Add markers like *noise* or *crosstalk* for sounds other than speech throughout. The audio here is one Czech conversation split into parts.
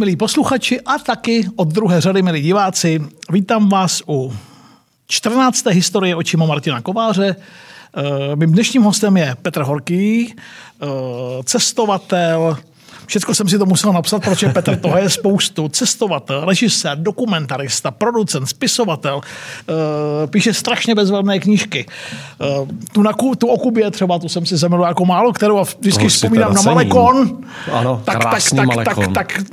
milí posluchači a taky od druhé řady, milí diváci, vítám vás u 14. historie očima Martina Kováře. Eh, mým dnešním hostem je Petr Horký, eh, cestovatel, Všechno jsem si to musel napsat, protože Petr toho je spoustu. Cestovatel, režisér, dokumentarista, producent, spisovatel. Eh, píše strašně bezvadné knížky. Eh, tu, na, tu o Kubě třeba, tu jsem si zamiloval jako málo, kterou a vždycky si vzpomínám na. Malekon. Ano, tak, tak, tak, Malekon. tak, tak,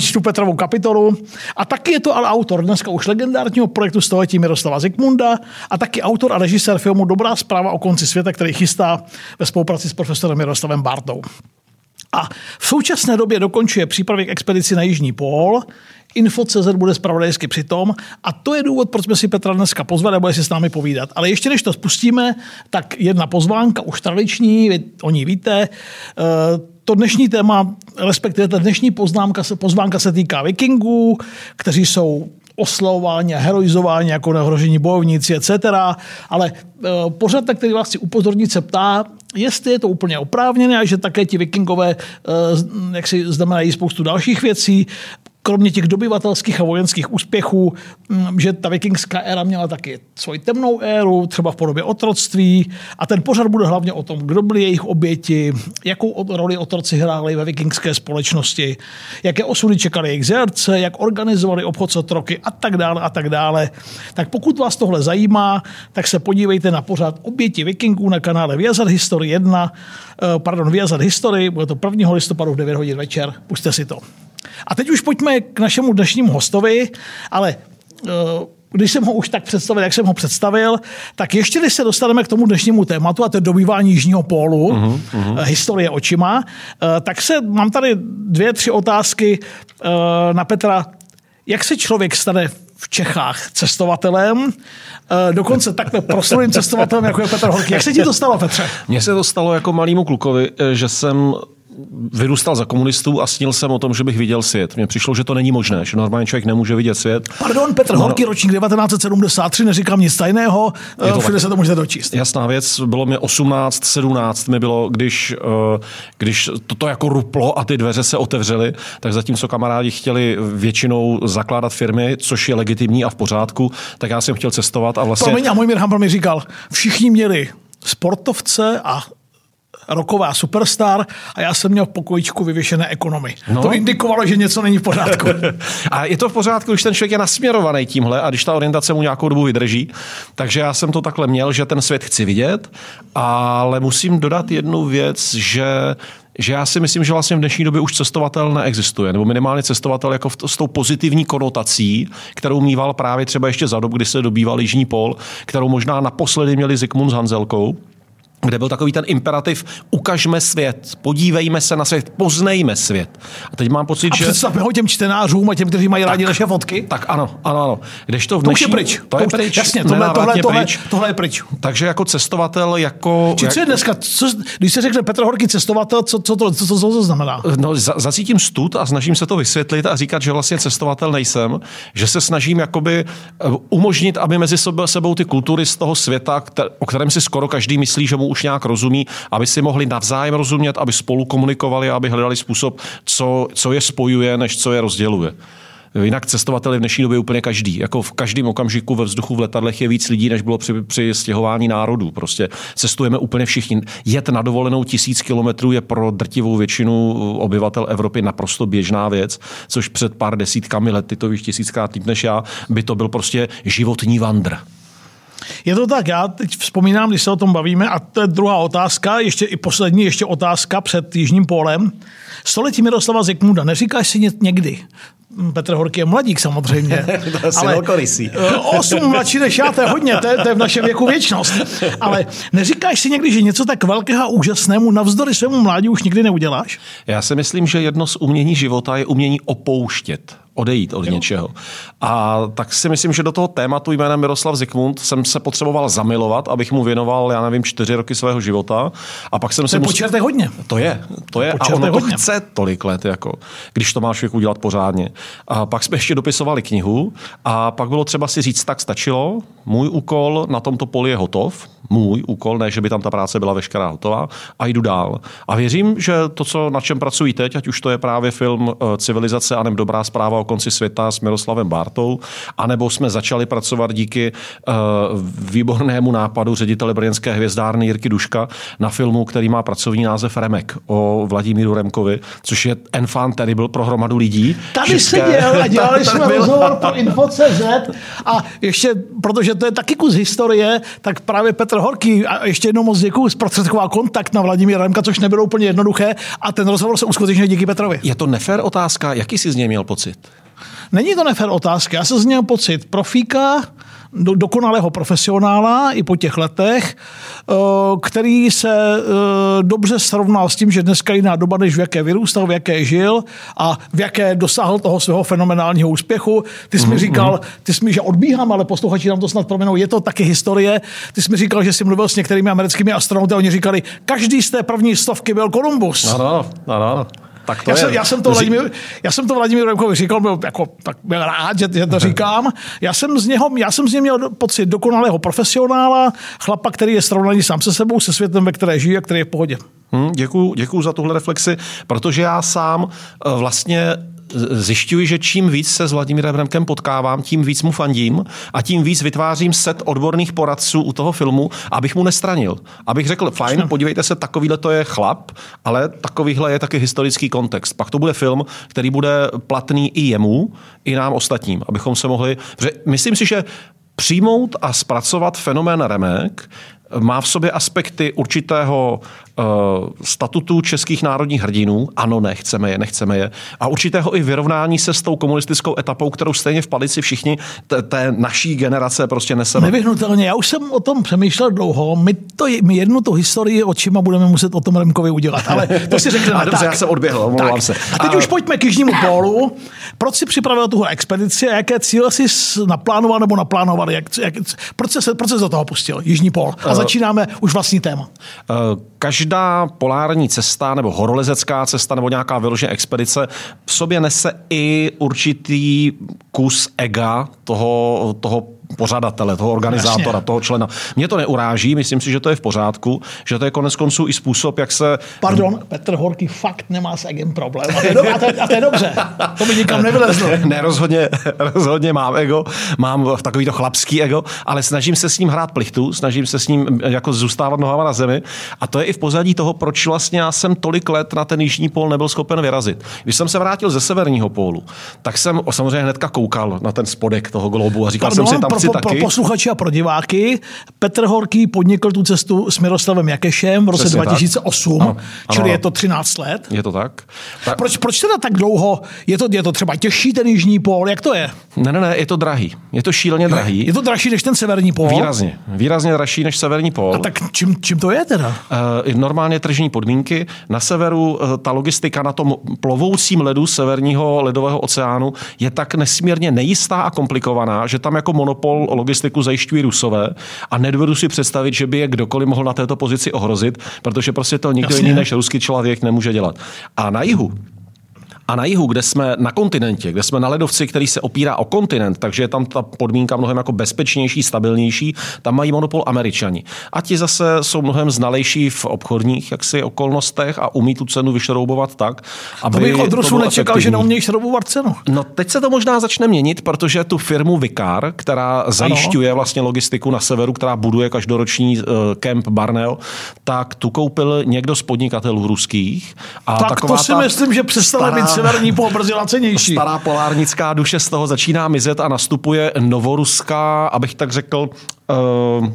čtu Petrovou kapitolu. A taky je to ale autor dneska už legendárního projektu století Miroslava Zikmunda a taky autor a režisér filmu Dobrá zpráva o konci světa, který chystá ve spolupráci s profesorem Miroslavem Bartou. A v současné době dokončuje přípravy k expedici na Jižní pól. Info.cz bude zpravodajsky přitom. A to je důvod, proč jsme si Petra dneska pozvali a bude si s námi povídat. Ale ještě než to spustíme, tak jedna pozvánka, už tradiční, vy o ní víte. Eh, To dnešní téma, respektive ta dnešní poznámka, pozvánka se týká vikingů, kteří jsou oslovováni a heroizováni jako neohrožení bojovníci, etc. Ale eh, pořád, který vás chci upozornit, se ptá, jestli je to úplně oprávněné a že také ti vikingové eh, jak si znamenají spoustu dalších věcí, kromě těch dobyvatelských a vojenských úspěchů, mm, že ta vikingská éra měla taky svoji temnou éru, třeba v podobě otroctví. A ten pořad bude hlavně o tom, kdo byli jejich oběti, jakou roli otroci hráli ve vikingské společnosti, jaké osudy čekali jejich zerce, jak organizovali obchod s otroky a tak dále a tak dále. Tak pokud vás tohle zajímá, tak se podívejte na pořad oběti vikingů na kanále Viazat History 1, eh, pardon, Viazat History, bude to 1. listopadu v 9 hodin večer, puste si to. A teď už pojďme k našemu dnešnímu hostovi, ale eh, když jsem ho už tak představil, jak jsem ho představil, tak ještě když se dostaneme k tomu dnešnímu tématu, a to je dobývání Jižního pólu, uh-huh, uh-huh. historie očima, eh, tak se mám tady dvě, tři otázky na Petra. Jak se člověk stane v Čechách cestovatelem, dokonce takhle proslulým cestovatelem, jako je Petr Horký. Jak se ti to stalo, Petře? Mně se to stalo jako malýmu klukovi, že jsem vyrůstal za komunistů a snil jsem o tom, že bych viděl svět. Mně přišlo, že to není možné, že normální člověk nemůže vidět svět. Pardon, Petr Horký, ročník 1973, neříkám nic tajného, všude se to můžete dočíst. Jasná věc, bylo mi 18, 17 mi bylo, když, eh, když toto jako ruplo a ty dveře se otevřely, tak zatímco kamarádi chtěli většinou zakládat firmy, což je legitimní a v pořádku, tak já jsem chtěl cestovat a vlastně... Promiň, a můj Hampel mi říkal, všichni měli sportovce a roková superstar a já jsem měl v pokojičku vyvěšené ekonomy. No. To indikovalo, že něco není v pořádku. *laughs* A je to v pořádku, když ten člověk je nasměrovaný tímhle a když ta orientace mu nějakou dobu vydrží. Takže já jsem to takhle měl, že ten svět chci vidět, ale musím dodat jednu věc, že že já si myslím, že vlastně v dnešní době už cestovatel neexistuje, nebo minimálně cestovatel jako v- s tou pozitivní konotací, kterou mýval právě třeba ještě za dob, kdy se dobýval Jižní pol, kterou možná naposledy měli Zikmund s Hanzelkou, kde byl takový ten imperativ, ukažme svět, podívejme se na svět, poznejme svět. A teď mám pocit, A že... představme ho těm čtenářům a těm, kteří mají rádi naše fotky. Tak ano, ano, ano. Když to v To už je dnešní- pryč. To je pryč. Jasně, tohle, tohle, tohle, pryč. tohle, je pryč. Takže jako cestovatel, jako... Či co je dneska, co, když se řekne Petr Horký cestovatel, co, co, to, co, co, co to znamená? No, za- zacítím stud a snažím se to vysvětlit a říkat, že vlastně cestovatel nejsem, že se snažím jakoby eh, umožnit, aby mezi sebou ty kultury z toho světa, o kterém si skoro každý myslí, že mu už nějak rozumí, aby si mohli navzájem rozumět, aby spolu komunikovali aby hledali způsob, co, co je spojuje, než co je rozděluje. Jinak cestovatel je v dnešní době úplně každý. Jako v každém okamžiku ve vzduchu v letadlech je víc lidí, než bylo při, při stěhování národů. Prostě cestujeme úplně všichni. Jet na dovolenou tisíc kilometrů je pro drtivou většinu obyvatel Evropy naprosto běžná věc, což před pár desítkami let, ty to víš tisíckrát líp než já, by to byl prostě životní vandr. Je to tak, já teď vzpomínám, když se o tom bavíme, a to je druhá otázka, ještě i poslední, ještě otázka před Jižním pólem. Století Miroslava Zikmunda, neříkáš si ně- někdy, Hm, Petr Horký je mladík samozřejmě. *laughs* To je asi velkorysý. eh, Osm mladší než já, to je hodně, to je, to je v našem věku věčnost. Ale neříkáš si někdy, že něco tak velkého a úžasnému navzdory svému mládí už nikdy neuděláš? Já si myslím, že jedno z umění života je umění opouštět, odejít od jo. něčeho. A tak si myslím, že do toho tématu jménem Miroslav Zikmund jsem se potřeboval zamilovat, abych mu věnoval, já nevím, čtyři roky svého života. A pak jsem To je musel- počerte hodně. To je, to je. A ono to hodně. chce tolik let, jako, když to má člověk udělat pořádně. A pak jsme ještě dopisovali knihu a pak bylo třeba si říct, tak stačilo, můj úkol na tomto poli je hotov, můj úkol, ne, že by tam ta práce byla veškerá hotová a jdu dál. A věřím, že to, co, na čem pracuji teď, ať už to je právě film eh, Civilizace a nebo Dobrá zpráva o konci světa s Miroslavem Bartou, anebo jsme začali pracovat díky uh, výbornému nápadu ředitele brněnské hvězdárny Jirky Duška na filmu, který má pracovní název Remek o Vladimíru Remkovi, což je enfant terrible pro hromadu lidí. Tady České... seděl a *laughs* dělali jsme rozhovor pro Info.cz a ještě, protože to je taky kus historie, tak právě Petr Horký, a ještě jednou moc děkuji, zprostředkoval kontakt na Vladimíra Remka, což nebylo úplně jednoduché a ten rozhovor se uskutečnil díky Petrovi. Je to nefér otázka, jaký jsi z něj měl pocit? Není to nefér otázka, já jsem z něj pocit profíka, do, dokonalého profesionála i po těch letech, eh, který se eh, dobře srovnal s tím, že dneska je jiná doba, než v jaké vyrůstal, v jaké žil a v jaké dosáhl toho svého fenomenálního úspěchu. Ty jsi mi mhm, říkal, mhm. ty jsi mi, že odbíhám, ale posluchači nám to snad proměnou, je to taky historie. Ty jsi mi říkal, že jsi mluvil s některými americkými astronauty a oni říkali, každý z té první stovky byl Kolumbus. Ano, ano, ano. Tak to já, je, jsem, já, jsem to Vladimír, já jsem to Vladimír Remkovi říkal, byl, jako, tak byl rád, že, že to říkám. Já jsem, z něho, já jsem z něj měl pocit dokonalého profesionála, chlapa, který je srovnaný sám se sebou, se světem, ve které žije a který je v pohodě. Hmm, děkuju, děkuju za tuhle reflexi, protože já sám eh, vlastně zjišťuji, že čím víc se s Vladimírem Remkem potkávám, tím víc mu fandím a tím víc vytvářím set odborných poradců u toho filmu, abych mu nestranil. Abych řekl, fajn, podívejte se, takovýhle to je chlap, ale takovýhle je taky historický kontext. Pak to bude film, který bude platný i jemu, i nám ostatním, abychom se mohli... Myslím si, že přijmout a zpracovat fenomén Remek má v sobě aspekty určitého uh, statutu českých národních hrdinů. Ano, ne, chceme je, nechceme je. A určitého i vyrovnání se s tou komunistickou etapou, kterou stejně v palici všichni té, té naší generace prostě neseme. Nevyhnutelně. Já už jsem o tom přemýšlel dlouho. My, to, my jednu tu historii očima budeme muset o tom Remkovi udělat. Ale *laughs* to si řekneme. dobře, tak. já se odběhl, omlouvám se. A teď a... už pojďme k Jižnímu pólu. Proč si připravil tuhle expedici a jaké cíle jsi naplánoval nebo naplánoval? Jak, jak, proč, se, proč se do toho pustil? Jižní pól. A začínáme už vlastní téma. Uh, každá polární cesta nebo horolezecká cesta nebo nějaká vyložená expedice v sobě nese i určitý kus ega toho, toho pořadatele, toho organizátora, Jasně. toho člena. Mě to neuráží, myslím si, že to je v pořádku, že to je konec konců i způsob, jak se... Pardon, Petr Horký fakt nemá s egem problém. A to je, a to, a to je dobře. To by nikam nevylezlo. *laughs* ne, rozhodně, rozhodně mám ego, mám takový to chlapský ego, ale snažím se s ním hrát plichtu, snažím se s ním jako zůstávat nohama na zemi. A to je i v pozadí toho, proč vlastně já jsem tolik let na ten jižní pól nebyl schopen vyrazit. Když jsem se vrátil ze severního pólu, tak jsem samozřejmě hnedka koukal na ten spodek toho globu a říkal Pardon, jsem si tam pro, taky. Pro posluchače a pro diváky, Petr Horký podnikl tu cestu s Miroslavem Jakešem v roce Přesně 2008, tak. čili ano. je to 13 let. Je to tak. tak. Proč, proč teda tak dlouho? Je to, je to třeba těžší ten jižní pól? Jak to je? Ne, ne, ne, je to drahý. Je to šíleně drahý. Je to dražší než ten severní pól? Výrazně. Výrazně dražší než severní pól. A tak čím, čím to je teda? Uh, normálně tržní podmínky. Na severu uh, ta logistika na tom plovoucím ledu severního ledového oceánu je tak nesmírně nejistá a komplikovaná, že tam jako monopol logistiku zajišťují Rusové a nedovedu si představit, že by je kdokoliv mohl na této pozici ohrozit, protože prostě to nikdo Jasně. jiný než ruský člověk nemůže dělat. A na jihu a na jihu, kde jsme na kontinentě, kde jsme na ledovci, který se opírá o kontinent, takže je tam ta podmínka mnohem jako bezpečnější, stabilnější, tam mají monopol američani. A ti zase jsou mnohem znalejší v obchodních jaksi okolnostech a umí tu cenu vyšroubovat tak, aby to bych od Rusů nečekal, že neumějí šroubovat cenu. No teď se to možná začne měnit, protože tu firmu Vicar, která zajišťuje ano. vlastně logistiku na severu, která buduje každoroční uh, kemp Barneo, tak tu koupil někdo z podnikatelů ruských. A tak to si ta myslím, že přestala být severní pól brzy lacenější. Stará polárnická duše z toho začíná mizet a nastupuje novoruská, abych tak řekl, uh,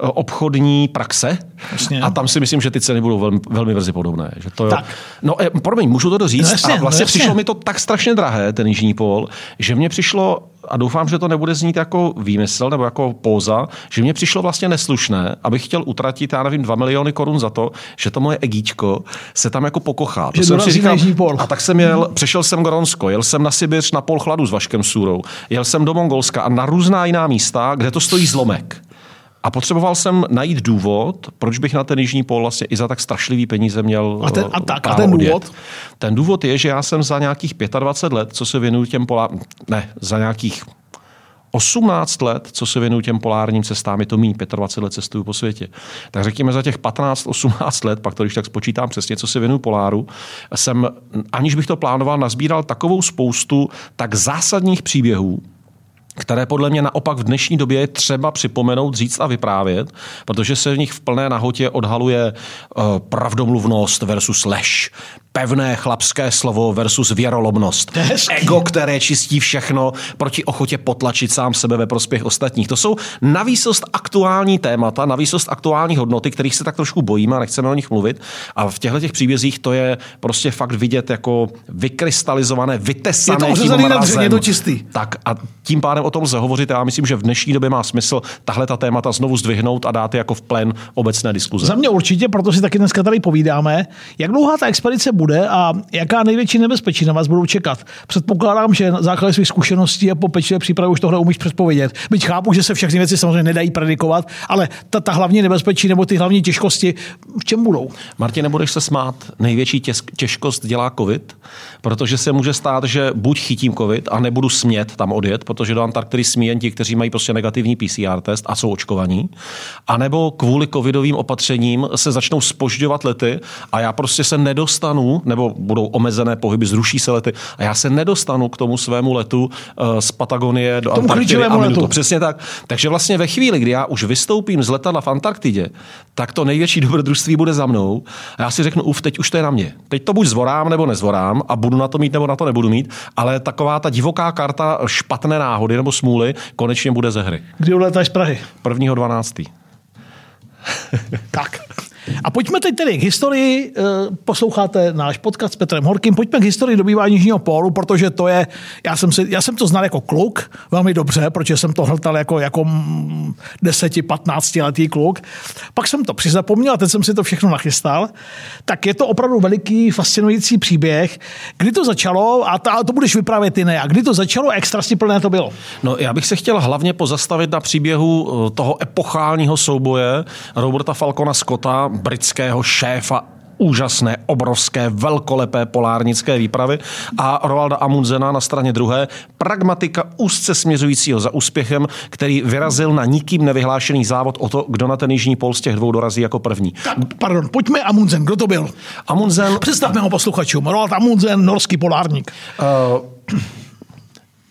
obchodní praxe jasně. a tam si myslím, že ty ceny budou velmi, velmi brzy podobné. Že to, tak. No, eh, promiň, můžu to doříct? No jasně, a vlastně no přišlo mi to tak strašně drahé, ten jižní pól, že mě přišlo a doufám, že to nebude znít jako výmysl nebo jako póza, že mě přišlo vlastně neslušné, abych chtěl utratit, já nevím, 2 miliony korun za to, že to moje egíčko se tam jako pokochá. To jsem si říkal, a tak jsem jel, hmm. přešel jsem Gronsko, jel jsem na Sibiř na pol chladu s Vaškem Sůrou, jel jsem do Mongolska a na různá jiná místa, kde to stojí zlomek. A potřeboval jsem najít důvod, proč bych na ten jižní pól vlastně i za tak strašlivý peníze měl A ten, a tak, a ten důvod? Odjet. Ten důvod je, že já jsem za nějakých 25 let, co se věnuju těm polám, ne, za nějakých 18 let, co se věnuju těm polárním cestám, je to méně 25 let cestuju po světě. Tak řekněme za těch 15-18 let, pak to když tak spočítám přesně, co se věnuju poláru, jsem, aniž bych to plánoval, nazbíral takovou spoustu tak zásadních příběhů, které podle mě naopak v dnešní době je třeba připomenout, říct a vyprávět, protože se v nich v plné nahotě odhaluje uh, pravdomluvnost versus lež, pevné chlapské slovo versus věrolomnost, ego, které čistí všechno proti ochotě potlačit sám sebe ve prospěch ostatních. To jsou navýsost aktuální témata, navýsost aktuální hodnoty, kterých se tak trošku bojíme a nechceme o nich mluvit. A v těchto těch příbězích to je prostě fakt vidět jako vykrystalizované, vytesané je to tím mrazem. Je to čistý. Tak a tím pádem o tom lze hovořit. Já myslím, že v dnešní době má smysl tahle ta témata znovu zdvihnout a dát je jako v plén obecné diskuze. Za mě určitě, proto si taky dneska tady povídáme. Jak dlouhá ta expedice bude a jaká největší nebezpečí na vás budou čekat? Předpokládám, že na základě svých zkušeností a po pečlivé přípravě už tohle umíš předpovědět. Byť chápu, že se všechny věci samozřejmě nedají predikovat, ale ta, ta hlavní nebezpečí nebo ty hlavní těžkosti v čem budou? Martin, nebudeš se smát. Největší těžkost dělá COVID, protože se může stát, že buď chytím COVID a nebudu smět tam odjet, protože do Antarktidy smí jen ti, kteří mají prostě negativní PCR test a jsou očkovaní, anebo kvůli covidovým opatřením se začnou spožďovat lety a já prostě se nedostanu, nebo budou omezené pohyby, zruší se lety a já se nedostanu k tomu svému letu uh, z Patagonie do Antarktidy a letu. Přesně tak. Takže vlastně ve chvíli, kdy já už vystoupím z letadla v Antarktidě, tak to největší dobrodružství bude za mnou a já si řeknu, uf, teď už to je na mě. Teď to buď zvorám nebo nezvorám a budu na to mít nebo na to nebudu mít, ale taková ta divoká karta špatné náhody nebo smůly konečně bude ze hry. Kdy uletáš z Prahy? 1.12. tak. *laughs* A pojďme teď tedy k historii. Eh, posloucháte náš podcast s Petrem Horkým. Pojďme k historii dobývání Jižního pólu, protože to je, já jsem, si, já jsem to znal jako kluk velmi dobře, protože jsem to hltal jako, jako 10-15 letý kluk. Pak jsem to přizapomněl a teď jsem si to všechno nachystal. Tak je to opravdu veliký, fascinující příběh. Kdy to začalo, a, to, a to budeš vyprávět ty ne, a kdy to začalo, jak plné to bylo? No, já bych se chtěl hlavně pozastavit na příběhu eh, toho epochálního souboje Roberta Falcona Scotta, britského šéfa úžasné, obrovské, velkolepé polárnické výpravy a Roalda Amundsena na straně druhé, pragmatika úzce směřujícího za úspěchem, který vyrazil na nikým nevyhlášený závod o to, kdo na ten jižní pol z těch dvou dorazí jako první. Tak, pardon, pojďme Amundsen, kdo to byl? Amundsen... Představme ho posluchačům. Roald Amundsen, norský polárník. Uh,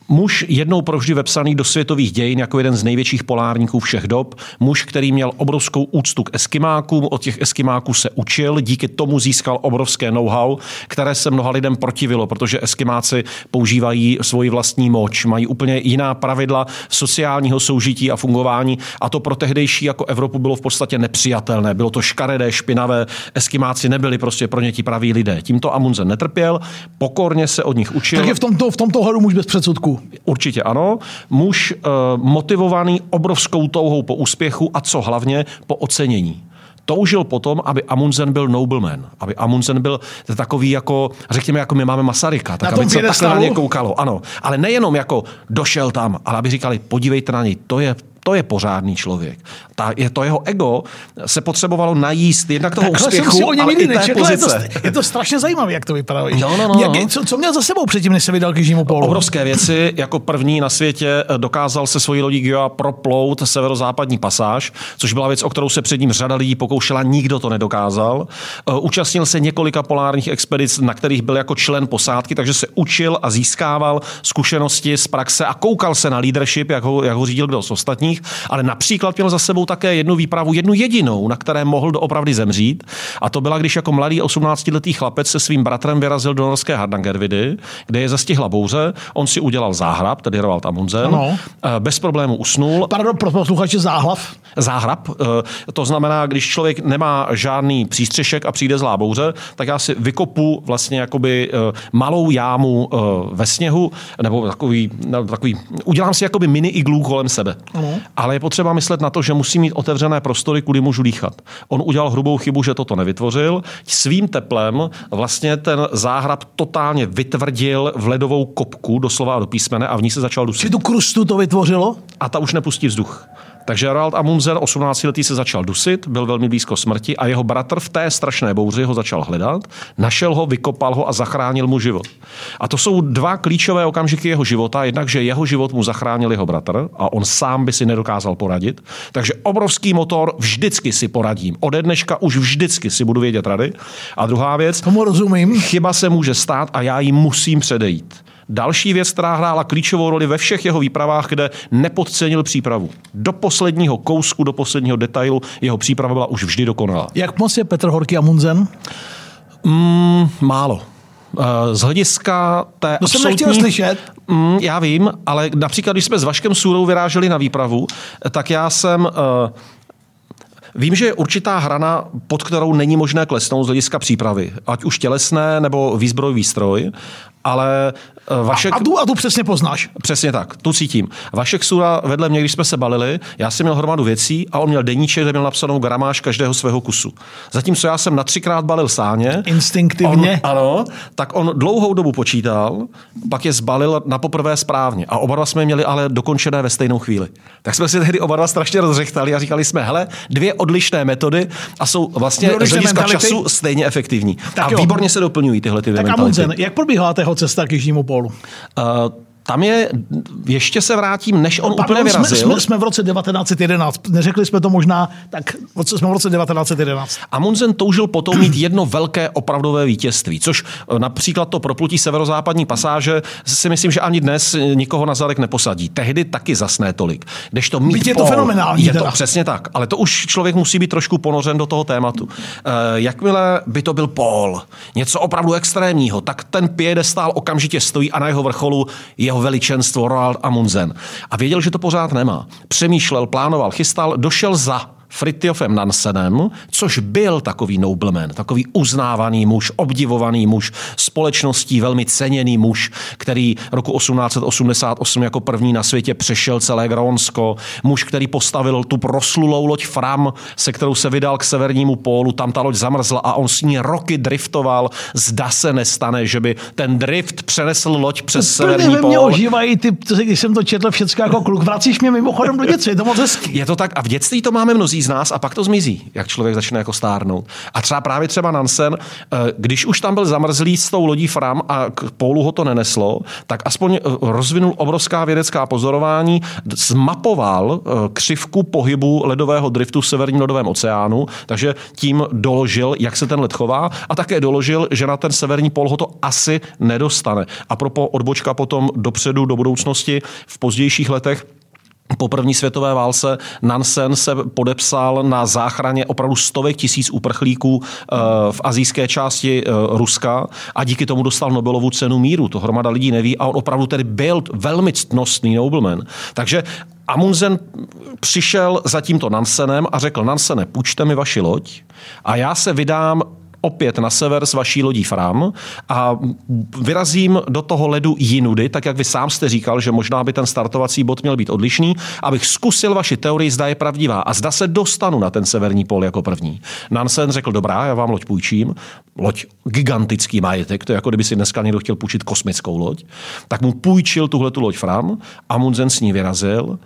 Muž jednou provždy vepsaný do světových dějin jako jeden z největších polárníků všech dob. Muž, který měl obrovskou úctu k eskimákům, od těch eskimáků se učil, díky tomu získal obrovské know-how, které se mnoha lidem protivilo, protože eskimáci používají svoji vlastní moč, mají úplně jiná pravidla sociálního soužití a fungování a to pro tehdejší jako Evropu bylo v podstatě nepřijatelné. Bylo to škaredé, špinavé, eskimáci nebyli prostě pro ně ti praví lidé. Tímto Amundsen netrpěl, pokorně se od nich učil. Takže v tomto, v tomto hledu muž bez předsudku. Určitě ano. Muž uh, motivovaný obrovskou touhou po úspěchu a co hlavně po ocenění toužil potom, aby Amundsen byl nobleman, aby Amundsen byl takový jako, řekněme, jako my máme Masaryka, tak na aby se takhle na ně koukalo. Ano, ale nejenom jako došel tam, ale aby říkali, podívejte na něj, to je to je pořádný člověk. Ta, je to jeho ego se potřebovalo najíst jednak toho Takhle úspěchu, jsem si o něm ale i té nečetl, pozice. Je to, je to strašně zajímavé, jak to vypadá. No, no, no, jak, no. co, co měl za sebou předtím, než se vydal k Jižnímu polu? Obrovské věci. Jako první na světě eh, dokázal se svojí lodí Gioa proplout severozápadní pasáž, což byla věc, o kterou se před ním řada lidí pokoušela, nikdo to nedokázal. Eh, účastnil se několika polárních expedic, na kterých byl jako člen posádky, takže se učil a získával zkušenosti z praxe a koukal se na leadership, jak ho, jak ho řídil kdo z ostatních nich, ale například měl za sebou také jednu výpravu, jednu jedinou, na které mohl doopravdy zemřít. A to byla, když jako mladý 18-letý chlapec se svým bratrem vyrazil do norské Hardangervidy, kde je zastihla bouře. On si udělal záhrab, tedy Roald Amundsen. Ano. Eh, bez problému usnul. Pardon, pro posluchače záhlav. Záhrab. Eh, to znamená, když člověk nemá žádný přístřešek a přijde zlá bouře, tak já si vykopu vlastně jakoby eh, malou jámu ve sněhu, nebo takový, takový udělám si jakoby mini iglu kolem sebe. Ano ale je potřeba myslet na to, že musí mít otevřené prostory, kudy můžu dýchat. On udělal hrubou chybu, že toto nevytvořil. Svým teplem vlastně ten záhrab totálně vytvrdil v ledovou kopku, doslova do písmene, a v ní se začal dusit. Či tu krustu to vytvořilo? A ta už nepustí vzduch Takže Roald Amundsen, 18 letý, se začal dusit, byl velmi blízko smrti a jeho bratr v té strašné bouři ho začal hledat, našel ho, vykopal ho a zachránil mu život. A to jsou dva klíčové okamžiky jeho života, jednak, že jeho život mu zachránil jeho bratr a on sám by si nedokázal poradit. Takže obrovský motor, vždycky si poradím. Ode dneška už vždycky si budu vědět rady. A druhá věc, Tomu rozumím. chyba se může stát a já ji musím předejít. Další věc, která hrála klíčovou roli ve všech jeho výpravách, kde nepodcenil přípravu. Do posledního kousku, do posledního detailu jeho příprava byla už vždy dokonalá. Jak moc je Petr Horký Amundsen? Mm, málo. Eh, Z hlediska té To jsem absolutní... nechtěl slyšet. Mm, já vím, ale například, když jsme s Vaškem Sůrou vyráželi na výpravu, tak já jsem... Uh, Vím, že je určitá hrana, pod kterou není možné klesnout z hlediska přípravy, ať už tělesné nebo výzbrojový stroj, ale eh, Vašek... A tu, a tu přesně poznáš. Přesně tak, tu cítím. Vašek Sura vedle mě, když jsme se balili, já jsem měl hromadu věcí a on měl deníček, kde měl napsanou gramáž každého svého kusu. Zatímco já jsem na třikrát balil sáně. Instinktivně. On, ano, tak on dlouhou dobu počítal, pak je zbalil na poprvé správně. A oba dva jsme měli ale dokončené ve stejnou chvíli. Tak jsme si tehdy oba dva strašně rozřechtali a říkali jsme, hele, dvě odlišné metody a jsou vlastně z hlediska času stejně efektivní. Tak a jo. výborně se doplňují tyhle ty dvě Tak mentality. Amundsen, jak probíhala jeho cesta k Jižnímu pólu? Uh, tam je, ještě se vrátím, než on úplně Pardon, jsme, vyrazil. jsme, jsme v roce 1911. Neřekli jsme to možná, tak jsme v roce 1911. Amundsen toužil potom mít jedno velké opravdové vítězství, což eh, například to proplutí severozápadní pasáže si myslím, že ani dnes nikoho na zadek neposadí. Tehdy taky zasné tolik. Když to mít Byť je to fenomenální Je to teda. přesně tak, ale to už člověk musí být trošku ponořen do toho tématu. Eh, jakmile by to byl pól, něco opravdu extrémního, tak ten piedestál okamžitě stojí a na jeho vrcholu jeho veličenstvo Roald Amundsen. A věděl, že to pořád nemá. Přemýšlel, plánoval, chystal, došel za Fritjofem Nansenem, což byl takový nobleman, takový uznávaný muž, obdivovaný muž, společností velmi ceněný muž, který roku 1888 jako první na světě přešel celé Grónsko, muž, který postavil tu proslulou loď Fram, se kterou se vydal k severnímu pólu, tam ta loď zamrzla a on s ní roky driftoval. Zda se nestane, že by ten drift přenesl loď přes Plně severní pól. ožívají ty, když jsem to četl všechno jako kluk. Vracíš mě mimochodem do dětství, je to moc hezký. Je to tak a v dětství to máme mnozí z nás a pak to zmizí, jak člověk začne jako stárnout. A třeba právě třeba Nansen, eh, když už tam byl zamrzlý s tou lodí Fram a k pólu ho to neneslo, tak aspoň eh, rozvinul obrovská vědecká pozorování, zmapoval eh, křivku pohybu ledového driftu v severním ledovém oceánu, takže tím doložil, jak se ten led chová a také doložil, že na ten severní pól ho to asi nedostane. A propo odbočka potom dopředu do budoucnosti v pozdějších letech po první světové válce Nansen se podepsal na záchraně opravdu stovek tisíc uprchlíků eh, v azijské části eh, Ruska a díky tomu dostal Nobelovu cenu míru. To hromada lidí neví a on opravdu tedy byl velmi ctnostný nobleman. Takže Amundsen přišel za tímto Nansenem a řekl, Nansene, půjčte mi vaši loď a já se vydám opět na sever s vaší lodí Fram a vyrazím do toho ledu jinudy, tak jak vy sám jste říkal, že možná by ten startovací bod měl být odlišný, abych zkusil vaši teorii, zda je pravdivá a zda se dostanu na ten severní pol jako první. Nansen řekl, dobrá, já vám loď půjčím, loď gigantický majetek, to je jako kdyby si dneska někdo chtěl půjčit kosmickou loď, tak mu půjčil tuhle tu loď Fram, Amundsen s ní vyrazil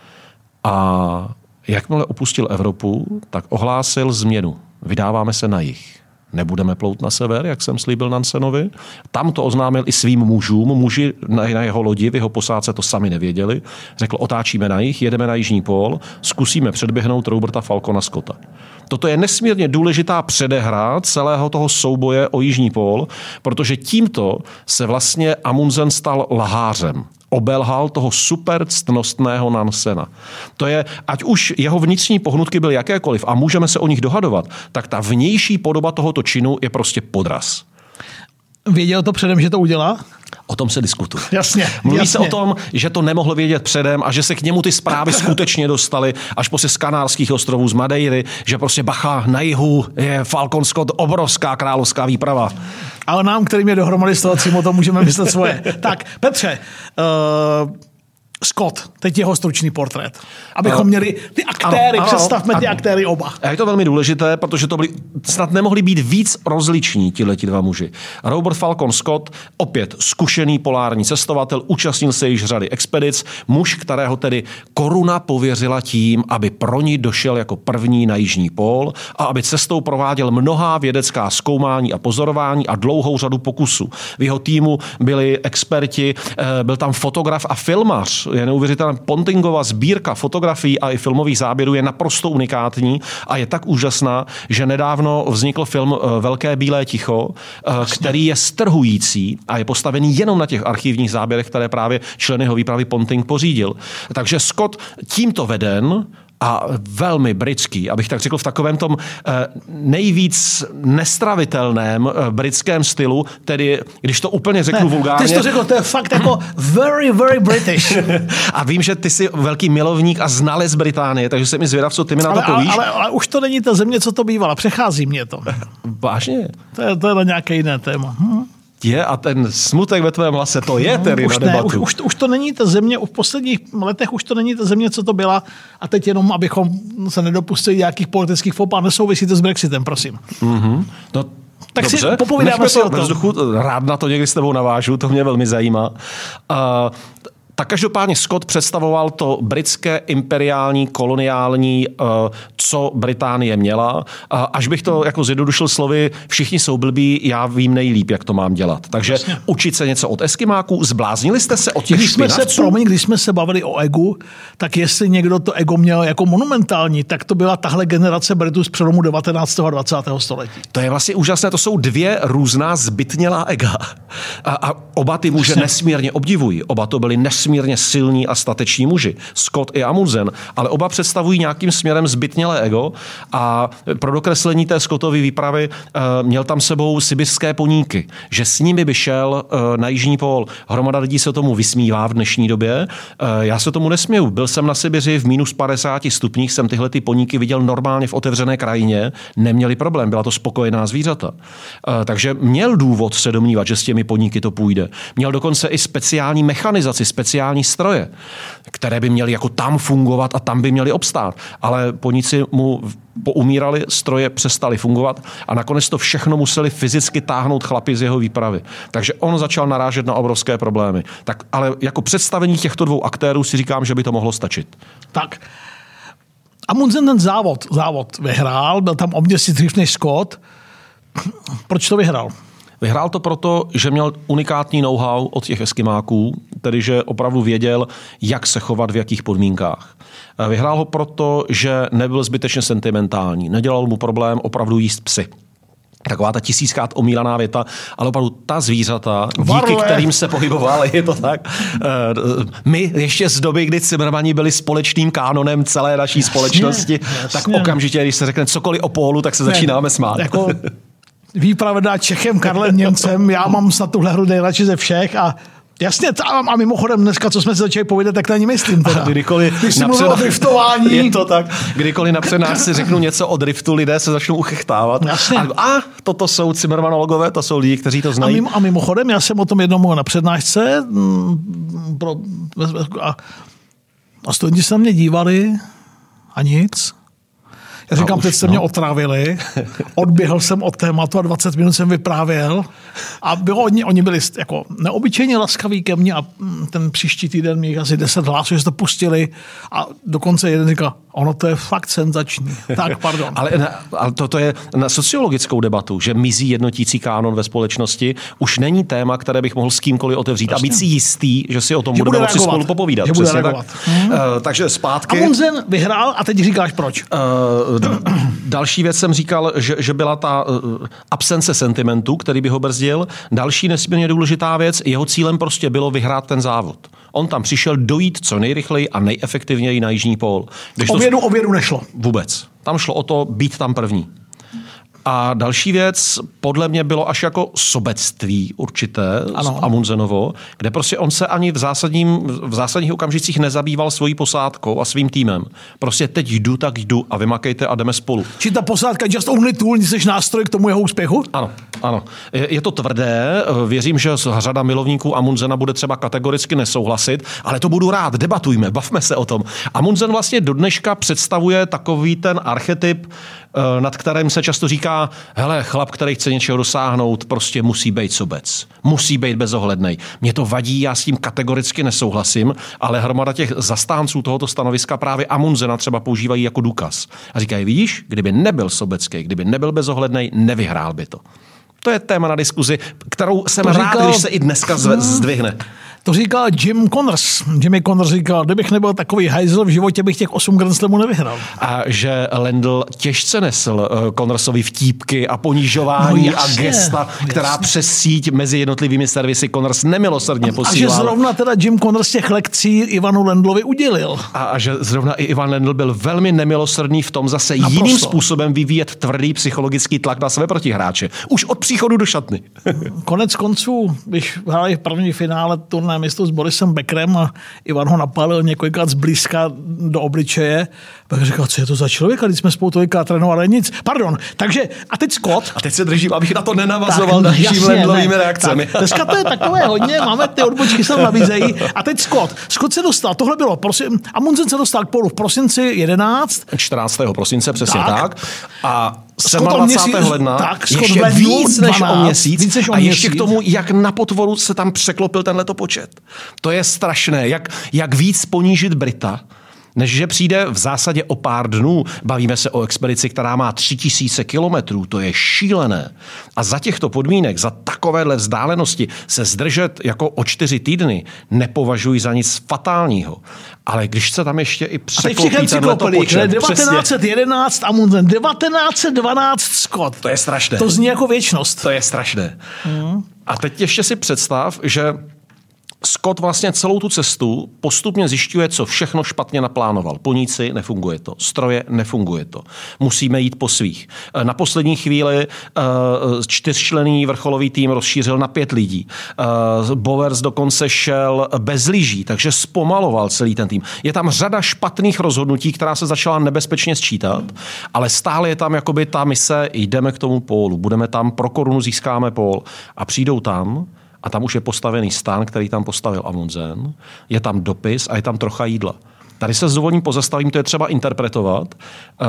a jakmile opustil Evropu, tak ohlásil změnu. Vydáváme se na jih. Nebudeme plout na sever, jak jsem slíbil Nansenovi. Tam to oznámil i svým mužům. Muži na jeho lodi, v jeho posádce to sami nevěděli. Řekl, otáčíme na jih, jedeme na jižní pól, zkusíme předběhnout Roberta Falcona Scotta. Toto je nesmírně důležitá předehra celého toho souboje o jižní pól, protože tímto se vlastně Amundsen stal lhářem obelhal toho super ctnostného Nansena. To je, ať už jeho vnitřní pohnutky byly jakékoliv a můžeme se o nich dohadovat, tak ta vnější podoba tohoto činu je prostě podraz. Věděl to předem, že to udělá? O tom se diskutuje. Jasně, Mluví jasně. se o tom, že to nemohl vědět předem a že se k němu ty zprávy skutečně dostaly až prostě z Kanárských ostrovů, z Madeiry, že prostě bacha na jihu je Falcon Scott obrovská královská výprava. Ale nám, kterým je dohromady s toho to můžeme myslet svoje. tak, Petře, uh, Scott, teď jeho stručný portrét. Abychom měli ty aktéry, ano, ano, představme ty aktéry oba. A je to velmi důležité, protože to byli, snad nemohli být víc rozliční ti dva muži. Robert Falcon Scott, opět zkušený polární cestovatel, účastnil se již řady expedic, muž, kterého tedy koruna pověřila tím, aby pro ní došel jako první na jižní pól a aby cestou prováděl mnohá vědecká zkoumání a pozorování a dlouhou řadu pokusů. V jeho týmu byli experti, eh, byl tam fotograf a filmař, je neuvěřitelná. Pontingova sbírka fotografií a i filmových záběrů je naprosto unikátní a je tak úžasná, že nedávno vznikl film eh, Velké bílé ticho, eh, který je strhující a je postavený jenom na těch archivních záběrech, které právě členy jeho výpravy Ponting pořídil. Takže Scott tímto veden a velmi britský, abych tak řekl v takovém tom eh, nejvíc nestravitelném eh, britském stylu, tedy když to úplně řeknu ne, vulgárně. Ty jsi to řekl, to je fakt jako very, very British. *laughs* a vím, že ty jsi velký milovník a znalec Británie, takže se mi zvědav, co ty mi na ale, to povíš. Ale, ale, ale, už to není ta země, co to bývala, přechází mě to. Vážně? To je, to je na nějaké jiné téma. Hm? Je a ten smutek ve tvém hlase, to je no, tedy už na debatu. Ne, už, už, to, už to není ta země, v posledních letech už to není ta země, co to byla a teď jenom, abychom se nedopustili nějakých politických fopá, nesouvisí to s Brexitem, prosím. Mm-hmm. No, tak Dobře, si popovídáme si o tom. Vzduchu, rád na to někdy s tebou navážu, to mě velmi zajímá. Uh, tak každopádně Scott představoval to britské imperiální, koloniální, eh, co Británie měla. Až bych to jako zjednodušil slovy, všichni jsou blbí, já vím nejlíp, jak to mám dělat. Takže Jasně. učit se něco od Eskimáků, zbláznili jste se od těch když jsme se, promiň, když jsme se bavili o egu, tak jestli někdo to ego měl jako monumentální, tak to byla tahle generace Britů z přelomu 19. a 20. století. To je vlastně úžasné, to jsou dvě různá zbytnělá ega. A, a oba ty muže nesmírně obdivují. Oba to byli nesmírně nesmírně silní a stateční muži, Scott i Amundsen, ale oba představují nějakým směrem zbytnělé ego a pro dokreslení té Scottovy výpravy uh, měl tam sebou sibirské poníky, že s nimi by šel uh, na jižní pól. Hromada lidí se tomu vysmívá v dnešní době. Uh, já se tomu nesměju. Byl jsem na Sibiři v minus 50 stupních, jsem tyhle ty poníky viděl normálně v otevřené krajině, neměli problém, byla to spokojená zvířata. Takže měl důvod se domnívat, že s těmi poníky to půjde. Měl dokonce i speciální mechanizaci, speciální speciální stroje, které by měly jako tam fungovat a tam by měly obstát. Ale poníci mu poumírali, stroje přestaly fungovat a nakonec to všechno museli fyzicky táhnout chlapi z jeho výpravy. Takže on začal narážet na obrovské problémy. Tak, ale jako představení těchto dvou aktérů si říkám, že by to mohlo stačit. Tak. Amundsen ten závod, závod vyhrál, byl tam o měsíc než Scott. Proč to vyhrál? Vyhrál to proto, že měl unikátní know-how od těch eskimáků, tedy že opravdu věděl, jak se chovat v jakých podmínkách. Vyhrál ho proto, že nebyl zbytečně sentimentální. Nedělal mu problém opravdu jíst psy taková ta tisíckrát omílaná věta, ale opravdu ta zvířata, díky kterým se pohybovali, *laughs* je to tak. Eh, my ještě z doby, kdy Cimrmani byli společným kánonem celé naší jasně, společnosti, jasně. tak okamžitě, když se řekne cokoliv o pólu, tak se ne, začínáme smát. Jako *laughs* výpravedá Čechem, Karlem Němcem, já mám snad tuhle hru nejradši ze všech a Jasně, a mimochodem dneska, co jsme se začali povědět, tak na ní myslím. Teda. *laughs* kdykoliv Když jsi o driftování. Je to tak. Kdykoliv na si řeknu něco o driftu, lidé se začnou uchechtávat. Jasně. A, a toto jsou Cimmermanologové, to jsou lidi, kteří to znají. A, mimo, a mimochodem, já jsem o tom jednou na přednášce mm, pro, a, a studenti se na mě dívali a nic. Já říkám, teď jste no. mě otravili, odběhl jsem od tématu a 20 minut jsem vyprávěl a bylo, oni, oni byli jako neobyčejně laskaví ke mně a mm, ten příští týden mě asi 10 hlasů, že to pustili a dokonce jeden říkal, ono to je fakt senzační. *laughs* Tak, pardon. ale, ale to, to je na sociologickou debatu, že mizí jednotící kánon ve společnosti už není téma, které bych mohl s kýmkoliv otevřít Prostě. a být si jistý, že si o tom že budeme moci spolu popovídat. Že bude tak. Hmm. Uh, takže zpátky. Amundsen vyhrál a teď říkáš proč. Uh, další věc jsem říkal, že, že byla ta uh, absence sentimentu, který by ho brzdil. Další nesmírně důležitá věc, jeho cílem prostě bylo vyhrát ten závod. On tam přišel dojít co nejrychleji a nejefektivněji na Jižní pól. Když o vědu, to... o vědu nešlo. Vůbec. Tam šlo o to být tam první. A další věc, podle mě bylo až jako sobectví určité Ano. z Amundsenovo, kde prostě on se ani v, zásadním, v zásadních okamžicích nezabýval svojí posádkou a svým týmem. Prostě teď jdu, tak jdu a vymakejte a jdeme spolu. Či ta posádka just only tool, jsi nástroj k tomu jeho úspěchu? Ano, ano. Je, je to tvrdé, věřím, že řada milovníků Amundsena bude třeba kategoricky nesouhlasit, ale to budu rád, debatujme, bavme se o tom. Amundsen vlastně do dneška představuje takový ten archetyp, nad kterým se často říká, hele, chlap, který chce něčeho dosáhnout, prostě musí být sobec. Musí být bezohledný. Mě to vadí, já s tím kategoricky nesouhlasím, ale hromada těch zastánců tohoto stanoviska právě Amundsena třeba používají jako důkaz. A říkají, vidíš, kdyby nebyl sobecký, kdyby nebyl bezohledný, nevyhrál by to. To je téma na diskuzi, kterou jsem To rád, říkal- když se i dneska zve- zdvihne. To říkal Jim Connors. Jimmy Connors říkal, kdybych nebyl takový hajzl, v životě bych těch 8 Grand Slamů nevyhrál. A že Lendl těžce nesl uh, Connorsovi vtípky a ponižování No a jasně, gesta, která jasně. přes síť mezi jednotlivými servisy Connors nemilosrdně A že posílal. zrovna teda Jim Connors těch lekcí Ivanu Lendlovi udělil. A, a že zrovna i Ivan Lendl byl velmi nemilosrdný v tom zase Naprosto. jiným způsobem vyvíjet tvrdý psychologický tlak na své protihráče. Už od příchodu do šatny. Konec konců, když hráli v první finále turné místo s Borisem Beckerem a Ivan ho napálil několikrát zblízka do obličeje, pak říkal, co je to za člověk, a když jsme spolu tolikrát trénovali nic. Pardon, takže a teď Scott. A teď se držím, abych na to nenavazoval no, dalšími ne. reakcemi. Tak, dneska to je takové hodně, máme ty odbočky se nabízejí. A teď Scott. Scott se dostal, tohle bylo, prosím, Amundsen se dostal k polu v prosinci 11, 14. prosince, přesně Tak. tak. tak. A 27. měsíc- ledna tak, ještě lednu víc než 12, o měsíc. víc než o a ještě měsíc. k tomu, jak na potvoru se tam překlopil tenhle počet. To je strašné. Jak, jak víc ponížit Brita, než že přijde v zásadě o pár dnů. Bavíme se o expedici, která má tři tisíce kilometrů. To je šílené. A za těchto podmínek, za takovéhle vzdálenosti se zdržet jako o čtyři týdny nepovažuji za nic fatálního. Ale když se tam ještě i a překlopí tenhle počet, přesně. 1911 Amundsen, 1912 Scott. To je strašné. To zní jako věčnost. To je strašné. A teď ještě si představ, že Scott vlastně celou tu cestu postupně zjišťuje, co všechno špatně naplánoval. Poníci nefunguje to, stroje nefunguje to. Musíme jít po svých. Eh, Na poslední chvíli uh, čtyřčlený vrcholový tým rozšířil na pět lidí. Uh, Bowers dokonce šel bez lyží, takže zpomaloval celý ten tým. Je tam řada špatných rozhodnutí, která se začala nebezpečně sčítat, ale stále je tam jakoby ta mise, jdeme k tomu pólu, budeme tam, pro korunu získáme pól a přijdou tam, a tam už je postavený stan, který tam postavil Amundsen, je tam dopis a je tam trocha jídla. Tady se s dovolením pozastavím, to je třeba interpretovat. Eh,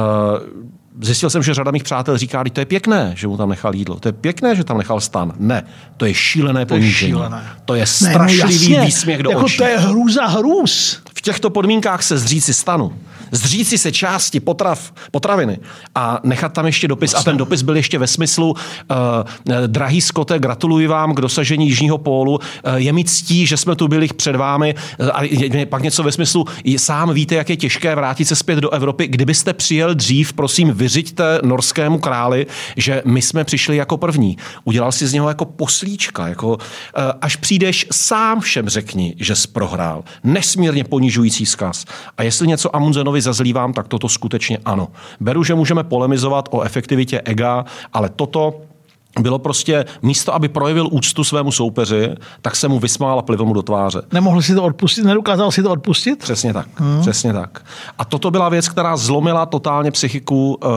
Zjistil jsem, že řada mých přátel říká, že to je pěkné, že mu tam nechal jídlo. To je pěkné, že tam nechal stan. Ne, to je šílené To je ponížení. šílené. To je Ne, no strašlivý výsměch do jako očí. to je hrůza hrůz. V těchto podmínkách se zříci stanu, zříci se části potrav, potraviny a nechat tam ještě dopis. A ten dopis byl ještě ve smyslu, uh, drahý Skote, gratuluji vám k dosažení Jižního pólu, uh, je mi ctí, že jsme tu byli před vámi. Uh, a je- pak něco ve smyslu, i sám víte, jak je těžké vrátit se zpět do Evropy. Kdybyste přijel dřív, prosím, vyřiďte norskému králi, že my jsme přišli jako první. Udělal si z něho jako poslíčka, jako uh, až přijdeš, sám všem řekni, že jsi prohrál. Nesmírně ponižující vzkaz. A jestli něco Amundsenovi zazlívám, tak toto skutečně ano. Beru, že můžeme polemizovat o efektivitě ega, ale toto bylo prostě místo, aby projevil úctu svému soupeři, tak se mu vysmál a plivl mu do tváře. Nemohl si to odpustit, nedokázal si to odpustit? Přesně tak, hmm. přesně tak. A toto byla věc, která zlomila totálně psychiku uh,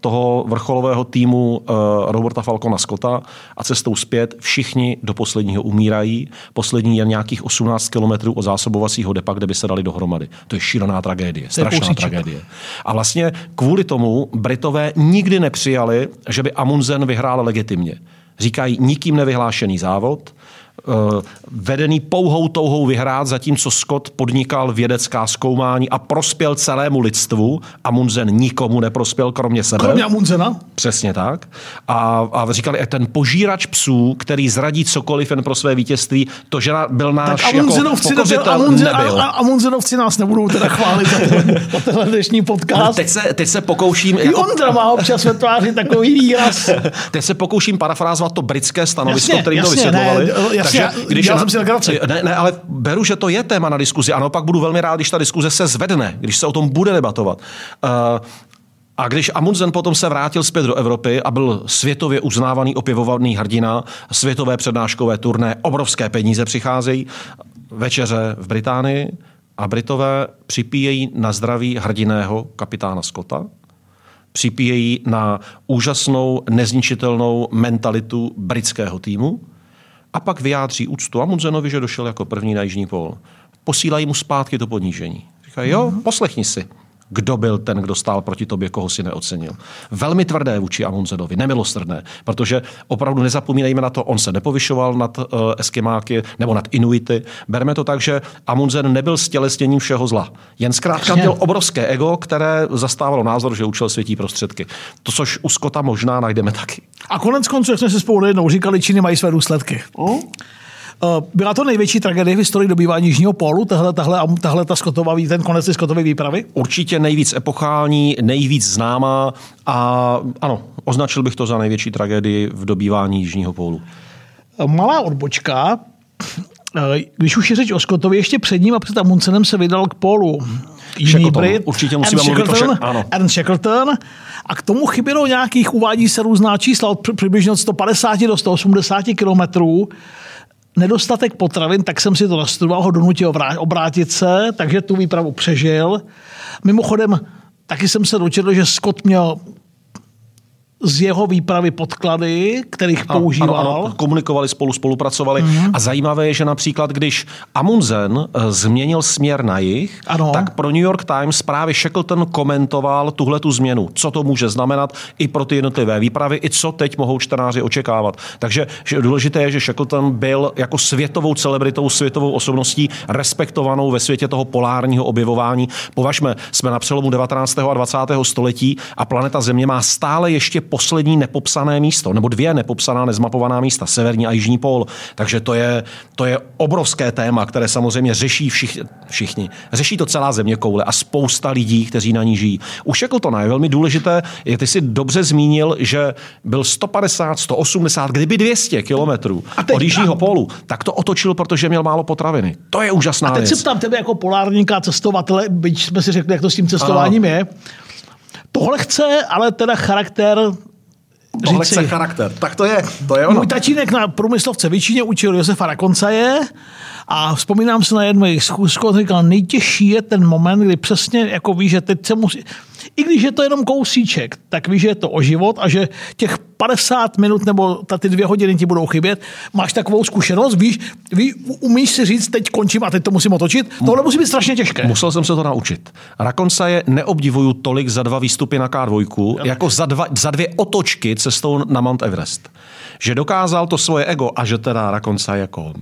toho vrcholového týmu uh, Roberta Falcona Scotta a cestou zpět všichni do posledního umírají. Poslední je nějakých 18 kilometrů od zásobovacího depa, kde by se dali dohromady. To je šílená tragédie, strašná tragédie. A vlastně kvůli tomu Britové nikdy nepřijali, že by Amundsen vyhrál legitimně. Říkají nikým nevyhlášený závod, vedený pouhou touhou vyhrát, zatímco Scott podnikal vědecká zkoumání a prospěl celému lidstvu. Amundsen nikomu neprospěl, kromě sebe. Kromě Amundsena? Přesně tak. A, a říkali, "E, ten požírač psů, který zradí cokoliv jen pro své vítězství, to, že byl náš Tak jako Amundsenovci, nebyl, pokořitel, Amundsen, a, nebyl. a Amundsenovci nás nebudou teda chválit za, ten, za tenhle dnešní Ale podcast. teď se, teď se pokouším... I Ondra má občas ve tváři takový výraz. *laughs* Teď se pokouším parafrázovat to britské stanovisko, Jasně, kterým to jasně, vysvětlovali. ne, jasně, dělal jsem si legraci. ne, ne, ale beru, že to je téma na diskuzi. Ano, pak budu velmi rád, když ta diskuze se zvedne, když se o tom bude debatovat. Uh, A když Amundsen potom se vrátil zpět do Evropy a byl světově uznávaný, opěvovaný hrdina, světové přednáškové turné, obrovské peníze přicházejí, večeře v Británii a Britové připíjejí na zdraví hrdiného kapitána Scotta, připíjejí na úžasnou, nezničitelnou mentalitu britského týmu a pak vyjádří úctu Amundsenovi, že došel jako první na Jižní pol. Posílají mu zpátky to ponížení. Říkají, jo, poslechni si kdo byl ten, kdo stál proti tobě, koho si neocenil. Velmi tvrdé vůči Amundsenovi, nemilosrdné, protože opravdu nezapomínejme na to, on se nepovyšoval nad uh, Eskimáky nebo nad Inuity. Bereme to tak, že Amundsen nebyl stělesněním všeho zla. Jen zkrátka měl *laughs* obrovské ego, které zastávalo názor, že účel světí prostředky. To, což u Skota možná najdeme taky. A konec konců, jak jsme se spolu jednou říkali, Číny mají své důsledky. Uh? Byla to největší tragédie v historii dobývání Jižního pólu, tahle, tahle, tahle ta skotová, ten konec té skotové výpravy? Určitě nejvíc epochální, nejvíc známá a ano, označil bych to za největší tragédii v dobývání Jižního pólu. Malá odbočka, když už je řeč o Scottovi, ještě před ním a před Amundsenem se vydal k pólu jiný Brit, určitě musíme mluvit o Shack- ano. Ernst Shackleton. A k tomu chybělo nějakých, uvádí se různá čísla, od přibližně od 150 do 180 kilometrů nedostatek potravin, tak jsem si to nastudoval, ho donutil obrátit se, takže tu výpravu přežil. Mimochodem, taky jsem se dočetl, že Scott měl z jeho výpravy podklady, kterých ano, používal. Ano, ano, komunikovali spolu, spolupracovali. Mm-hmm. A zajímavé je, že například, když Amundsen eh, změnil směr na jih, ano. tak pro New York Times právě Shackleton komentoval tuhle tu změnu. Co to může znamenat i pro ty jednotlivé výpravy, i co teď mohou čtenáři očekávat. Takže že důležité je, že Shackleton byl jako světovou celebritou, světovou osobností, respektovanou ve světě toho polárního objevování. Považme, jsme na přelomu 19. a 20. století a planeta Země má stále ještě poslední nepopsané místo, nebo dvě nepopsaná, nezmapovaná místa, severní a jižní pól. Takže to je, to je obrovské téma, které samozřejmě řeší všichni, všichni. Řeší to celá země koule a spousta lidí, kteří na ní žijí. U Shackletona je velmi důležité, je, ty si dobře zmínil, že byl 150, 180, kdyby 200 kilometrů od jižního pólu, tak to otočil, protože měl málo potraviny. To je úžasná A teď věc. se ptám tebe jako polárníka, cestovatele, byť jsme si řekli, jak to s tím cestováním ano. je. Tohle chce ale teda charakter Tohle chce charakter. Tak to je, to je ono. Můj tatínek na průmyslovce Vyčíně učil Josefa Rakoncaje a vzpomínám se na jednu jejich schůzku, on říkal, nejtěžší je ten moment, kdy přesně jako ví, že teď se musí, i když je to jenom kousíček, tak víš, že je to o život a že těch 50 minut nebo ty dvě hodiny ti budou chybět. Máš takovou zkušenost, víš, ví, umíš si říct, teď končím a teď to musím otočit. Tohle musí být strašně těžké. Musel jsem se to naučit. Rakonsa je neobdivuju tolik za dva výstupy na K2, jako za, dva, za dvě otočky cestou na Mount Everest. Že dokázal to svoje ego a že teda Rakonsa jako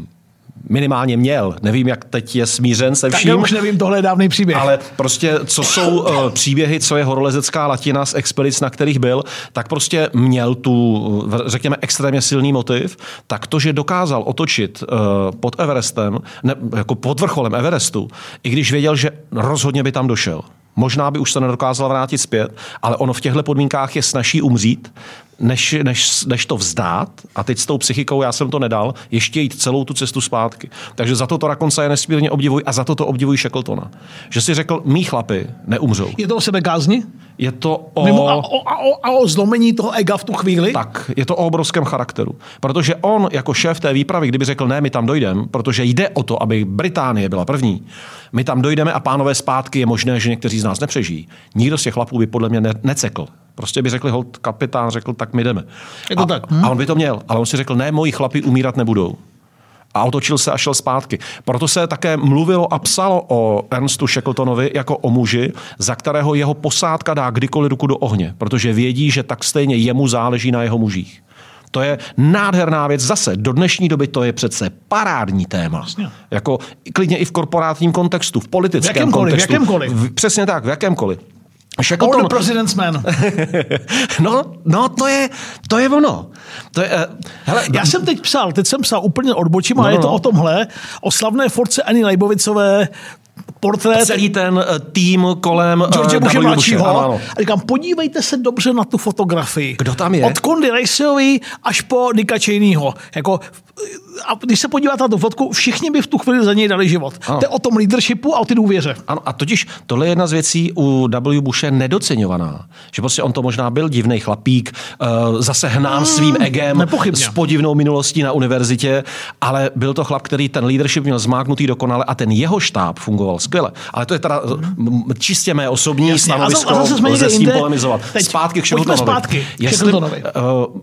minimálně měl. Nevím, jak teď je smířen se vším. Tak už nevím, tohle je dávný příběh. Ale prostě, co jsou uh, příběhy, co je horolezecká latina z expedic, na kterých byl, tak prostě měl tu, řekněme, extrémně silný motiv. Tak to, že dokázal otočit uh, pod Everestem, ne, jako pod vrcholem Everestu, i když věděl, že rozhodně by tam došel. Možná by už se nedokázal vrátit zpět, ale ono v těchto podmínkách je snaží umřít, než, než, než to vzdát, a teď s tou psychikou já jsem to nedal, ještě jít celou tu cestu zpátky. Takže za to to Rakonca je nesmírně obdivuj a za to to obdivuj Shackletona. Že si řekl, mý chlapy neumřou. Je to o sebekázni? Je to o... Mimo, a, o, a, o, a o zlomení toho ega v tu chvíli? Tak, je to o obrovském charakteru. Protože on jako šéf té výpravy, kdyby řekl, ne, my tam dojdeme, protože jde o to, aby Británie byla první, my tam dojdeme a pánové zpátky je možné, že někteří z nás nepřežijí. Nikdo z těch chlapů by podle mě ne, necekl. Prostě by řekli, hold, kapitán řekl, tak my jdeme. Jako a, tak. Hm? a on by to měl, ale on si řekl, ne, moji chlapi umírat nebudou a otočil se a šel zpátky. Proto se také mluvilo a psalo o Ernstu Shackletonovi jako o muži, za kterého jeho posádka dá kdykoliv ruku do ohně, protože vědí, že tak stejně jemu záleží na jeho mužích. To je nádherná věc. Zase, do dnešní doby to je přece parádní téma. Vlastně. Jako klidně i v korporátním kontextu, v politickém v jakémkoliv, kontextu. V jakémkoliv. V, přesně tak, v jakémkoliv. Shackleton... All the president's man. *laughs* no, no, to je, to je ono. To je, uh, hele, Já jsem teď psal, teď jsem psal úplně odbočím, no, a je no, to no. o tomhle, o slavné force Annie Leibovicové, portrét. Celý ten eh, tým kolem eh, George Bushe mladšího. A říkám, podívejte se dobře na tu fotografii. Kdo tam je? Od Condy Riceový až po Nicka Cheneyho. Jako a když se podíváte na tu fotku, všichni by v tu chvíli za něj dali život. Ano. To je o tom leadershipu a o ty důvěře. Ano, a totiž tohle je jedna z věcí u W. Bushe nedoceňovaná. Že prostě on to možná byl divný chlapík, uh, zase hnán svým egem, nepochybně. s podivnou minulostí na univerzitě, ale byl to chlap, který ten leadership měl zmáknutý dokonale a ten jeho štáb fungoval skvěle. Ale to je teda m- čistě mé osobní Jasně, stanovisko, a zase jsme lze s tím polemizovat. Teď zpátky k Jestli, Shackletonové. uh,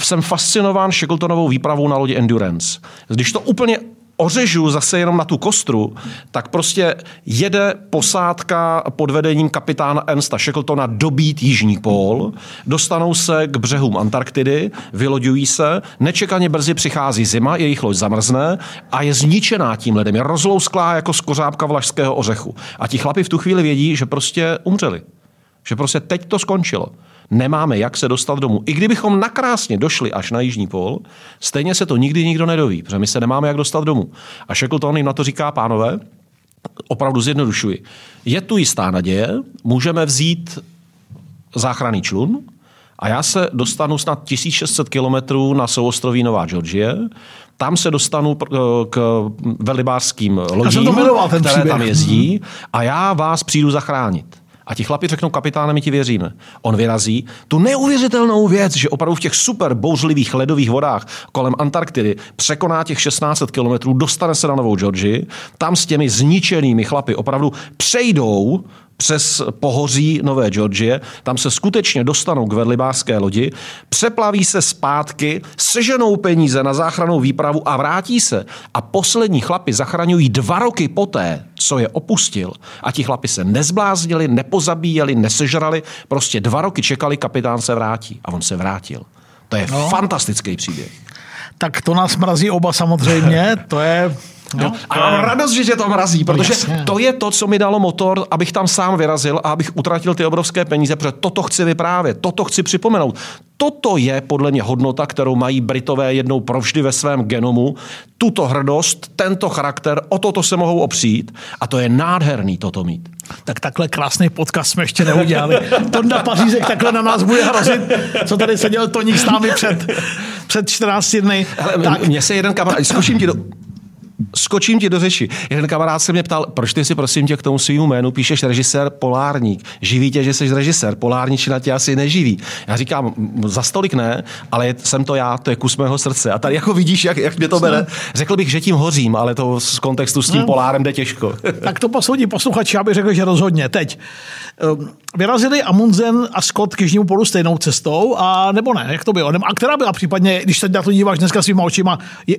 jsem fascinován Shackletonovou výpravou na lodi Endurance. Když to úplně ořežu zase jenom na tu kostru, tak prostě jede posádka pod vedením kapitána Ernsta Shackletona dobít Jižní pól, dostanou se k břehům Antarktidy, vyloďují se, nečekaně brzy přichází zima, jejich loď zamrzne a je zničená tím ledem, je rozlousklá jako skořápka vlašského ořechu. A ti chlapi v tu chvíli vědí, že prostě umřeli. Že prostě teď to skončilo. Nemáme jak se dostat domů. I kdybychom nakrásně došli až na Jižní pól, stejně se to nikdy nikdo nedoví, protože my se nemáme jak dostat domů. A Shackleton jim na to říká, pánové, opravdu zjednodušuji. Je tu jistá naděje, můžeme vzít záchranný člun a já se dostanu snad 1600 kilometrů na souostroví Nová Georgie, tam se dostanu pr- k velibářským lodím, které příběh. tam jezdí a já vás přijdu zachránit. A ti chlapi řeknou, kapitáne, my ti věříme. On vyrazí tu neuvěřitelnou věc, že opravdu v těch super bouřlivých ledových vodách kolem Antarktidy překoná těch 1600 kilometrů, dostane se na Novou Georgii, tam s těmi zničenými chlapy opravdu přejdou přes pohoří Nové Georgie, tam se skutečně dostanou k vedlibářské lodi, přeplaví se zpátky, seženou peníze na záchranou výpravu a vrátí se. A poslední chlapi zachraňují dva roky poté, co je opustil. A ti chlapi se nezbláznili, nepozabíjeli, nesežrali, prostě dva roky čekali, kapitán se vrátí. A on se vrátil. To je no. fantastický příběh. Tak to nás mrazí oba samozřejmě, to je... No, A mám radost, že tě to mrazí, protože jasně. to je to, co mi dalo motor, abych tam sám vyrazil a abych utratil ty obrovské peníze, protože toto chci vyprávět, toto chci připomenout. Toto je podle mě hodnota, kterou mají Britové jednou provždy ve svém genomu. Tuto hrdost, tento charakter, o toto se mohou opřít a to je nádherný toto mít. tak takhle krásný podcast jsme ještě neudělali. *laughs* Tonda Pařízek takhle na nás bude hrozit, co tady seděl Toník s námi před, před 14 dny. Hele, tak. Mně se jeden kamarád, skočím ti do, Skočím ti do řeči. Jeden kamarád se mě ptal, proč ty si prosím tě k tomu svýmu jménu píšeš režisér Polárník. Živí tě, že jsi režisér, Polárničina tě asi neživí. Já říkám, "M, za stolik ne, ale jsem to já, to je kus mého srdce. A tady jako vidíš, jak, jak mě to bere. Řekl bych, že tím hořím, ale to z kontextu s tím No. polárem jde těžko. *laughs* tak to posoudí posluchači, já bych řekl, že rozhodně. Teď. Um, Vyrazili Amundsen a Scott k Jižnímu polu stejnou cestou, a nebo ne, jak to bylo? A která byla případně, když se na to díváš dneska svýma očima, je,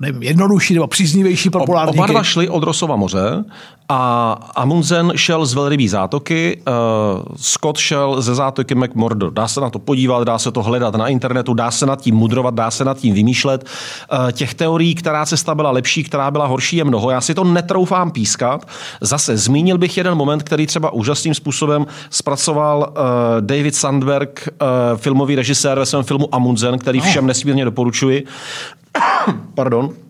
nevím, jednodušší nebo příznivější pro polárníky? Oba dva šli od Rosova moře a Amundsen šel z Velrybí zátoky, uh, Scott šel ze zátoky McMurdo. Dá se na to podívat, dá se to hledat na internetu, dá se nad tím mudrovat, dá se nad tím vymýšlet. Uh, těch teorií, která cesta byla lepší, která byla horší, je mnoho. Já si to netroufám pískat. Zase zmínil bych jeden moment, který třeba úžasným způsobem zpracoval uh, David Sandberg, uh, filmový režisér ve svém filmu Amundsen, který všem nesmírně doporučuji. Pardon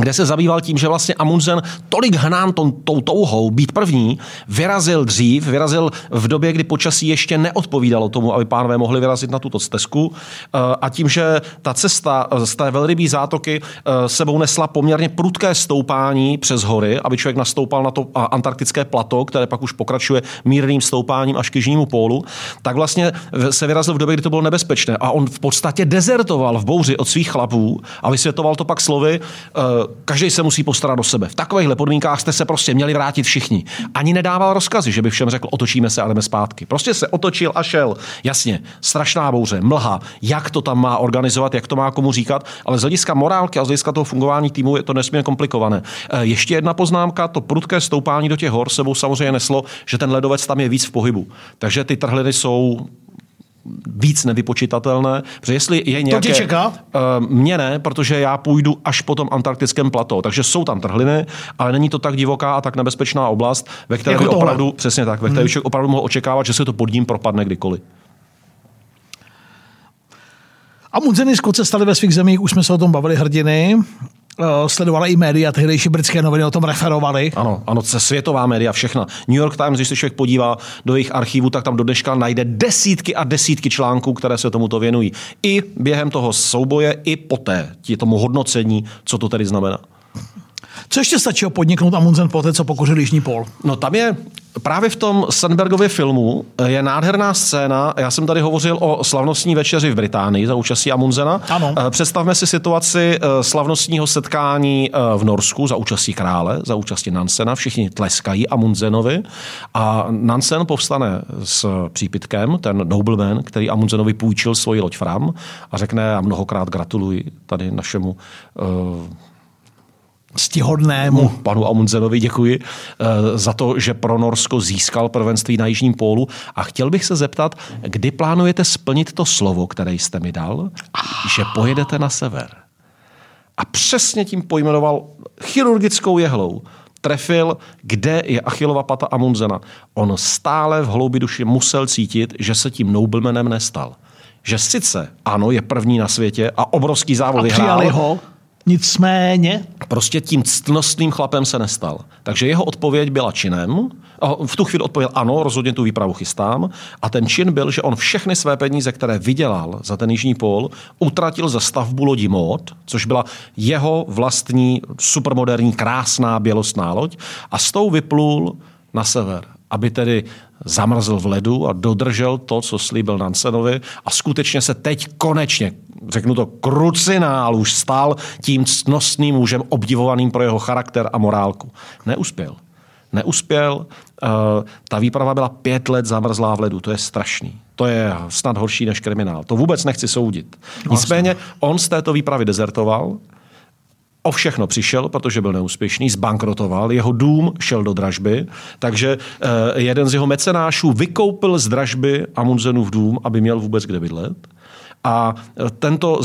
kde se zabýval tím, že vlastně Amundsen tolik hnán tom, tou touhou být první, vyrazil dřív, vyrazil v době, kdy počasí ještě neodpovídalo tomu, aby pánové mohli vyrazit na tuto stezku Eh, a tím, že ta cesta eh, z té velrybí zátoky eh, sebou nesla poměrně prudké stoupání přes hory, aby člověk nastoupal na to antarktické plato, které pak už pokračuje mírným stoupáním až k jižnímu pólu, tak vlastně se vyrazil v době, kdy to bylo nebezpečné. A on v podstatě dezertoval v bouři od svých chlapů a vysvětoval to pak slovy, každý se musí postarat o sebe. V takovýchhle podmínkách jste se prostě měli vrátit všichni. Ani nedával rozkazy, že by všem řekl, otočíme se a jdeme zpátky. Prostě se otočil a šel. Jasně, strašná bouře, mlha, jak to tam má organizovat, jak to má komu říkat, ale z hlediska morálky a z hlediska toho fungování týmu je to nesmírně komplikované. Eh, Ještě jedna poznámka, to prudké stoupání do těch hor sebou samozřejmě neslo, že ten ledovec tam je víc v pohybu. Takže ty trhliny jsou víc nevypočitatelné, protože jestli je nějaké... tě čeká? Uh, mě ne, protože já půjdu až po tom antarktickém plato, takže jsou tam trhliny, ale není to tak divoká a tak nebezpečná oblast, ve které Jako by tohle. opravdu, přesně tak, ve které by člověk opravdu mohl očekávat, že se to pod ním propadne kdykoliv. Amundsen i Scott se stali ve svých zemích, už jsme se o tom bavili, hrdiny. Sledovala i média, tehdejší britské noviny o tom referovaly. Ano, ano, se světová média, všechna. New York Times, když se člověk podívá do jejich archivu, tak tam do dneška najde desítky a desítky článků, které se tomuto věnují. I během toho souboje, i poté, tomu hodnocení, co to tedy znamená. Co ještě stačilo podniknout Amundsen po té, co pokořil Jižní pol? No tam je Právě v tom Sandbergově filmu je nádherná scéna. Já jsem tady hovořil o slavnostní večeři v Británii za účastí Amundsena. Ano. Eh, představme si situaci eh, slavnostního setkání eh, v Norsku za účastí krále, za účastí Nansena. Všichni tleskají Amundsenovi a Nansen povstane s přípitkem, ten nobleman, který Amundsenovi půjčil svoji loď Fram a řekne a mnohokrát gratuluji tady našemu uh, Stihodnému. Panu Amundsenovi děkuji eh, za to, že pro Norsko získal prvenství na Jižním pólu. A chtěl bych se zeptat, kdy plánujete splnit to slovo, které jste mi dal, že pojedete na sever. A přesně tím pojmenoval chirurgickou jehlou trefil, kde je Achilova pata Amundsena. On stále v hloubi duši musel cítit, že se tím noblemanem nestal. Že sice, ano, je první na světě a obrovský závod a vyhrál. ho Nicméně? Prostě tím ctnostným chlapem se nestal. Takže jeho odpověď byla činem. V tu chvíli odpověděl ano, rozhodně tu výpravu chystám. A ten čin byl, že on všechny své peníze, které vydělal za ten jižní pól, utratil za stavbu lodi Mod, což byla jeho vlastní supermoderní, krásná bělostná loď. A s tou vyplul na sever aby tedy zamrzl v ledu a dodržel to, co slíbil Nansenovi a skutečně se teď konečně, řeknu to, krucinál už stal tím ctnostným mužem obdivovaným pro jeho charakter a morálku. Neuspěl. Neuspěl. Uh, ta výprava byla pět let zamrzlá v ledu. To je strašný. To je snad horší než kriminál. To vůbec nechci soudit. No, Nicméně on z této výpravy dezertoval, o všechno přišel, protože byl neúspěšný, zbankrotoval, jeho dům šel do dražby, takže eh, jeden z jeho mecenášů vykoupil z dražby Amundsenův dům, aby měl vůbec kde bydlet. A eh, tento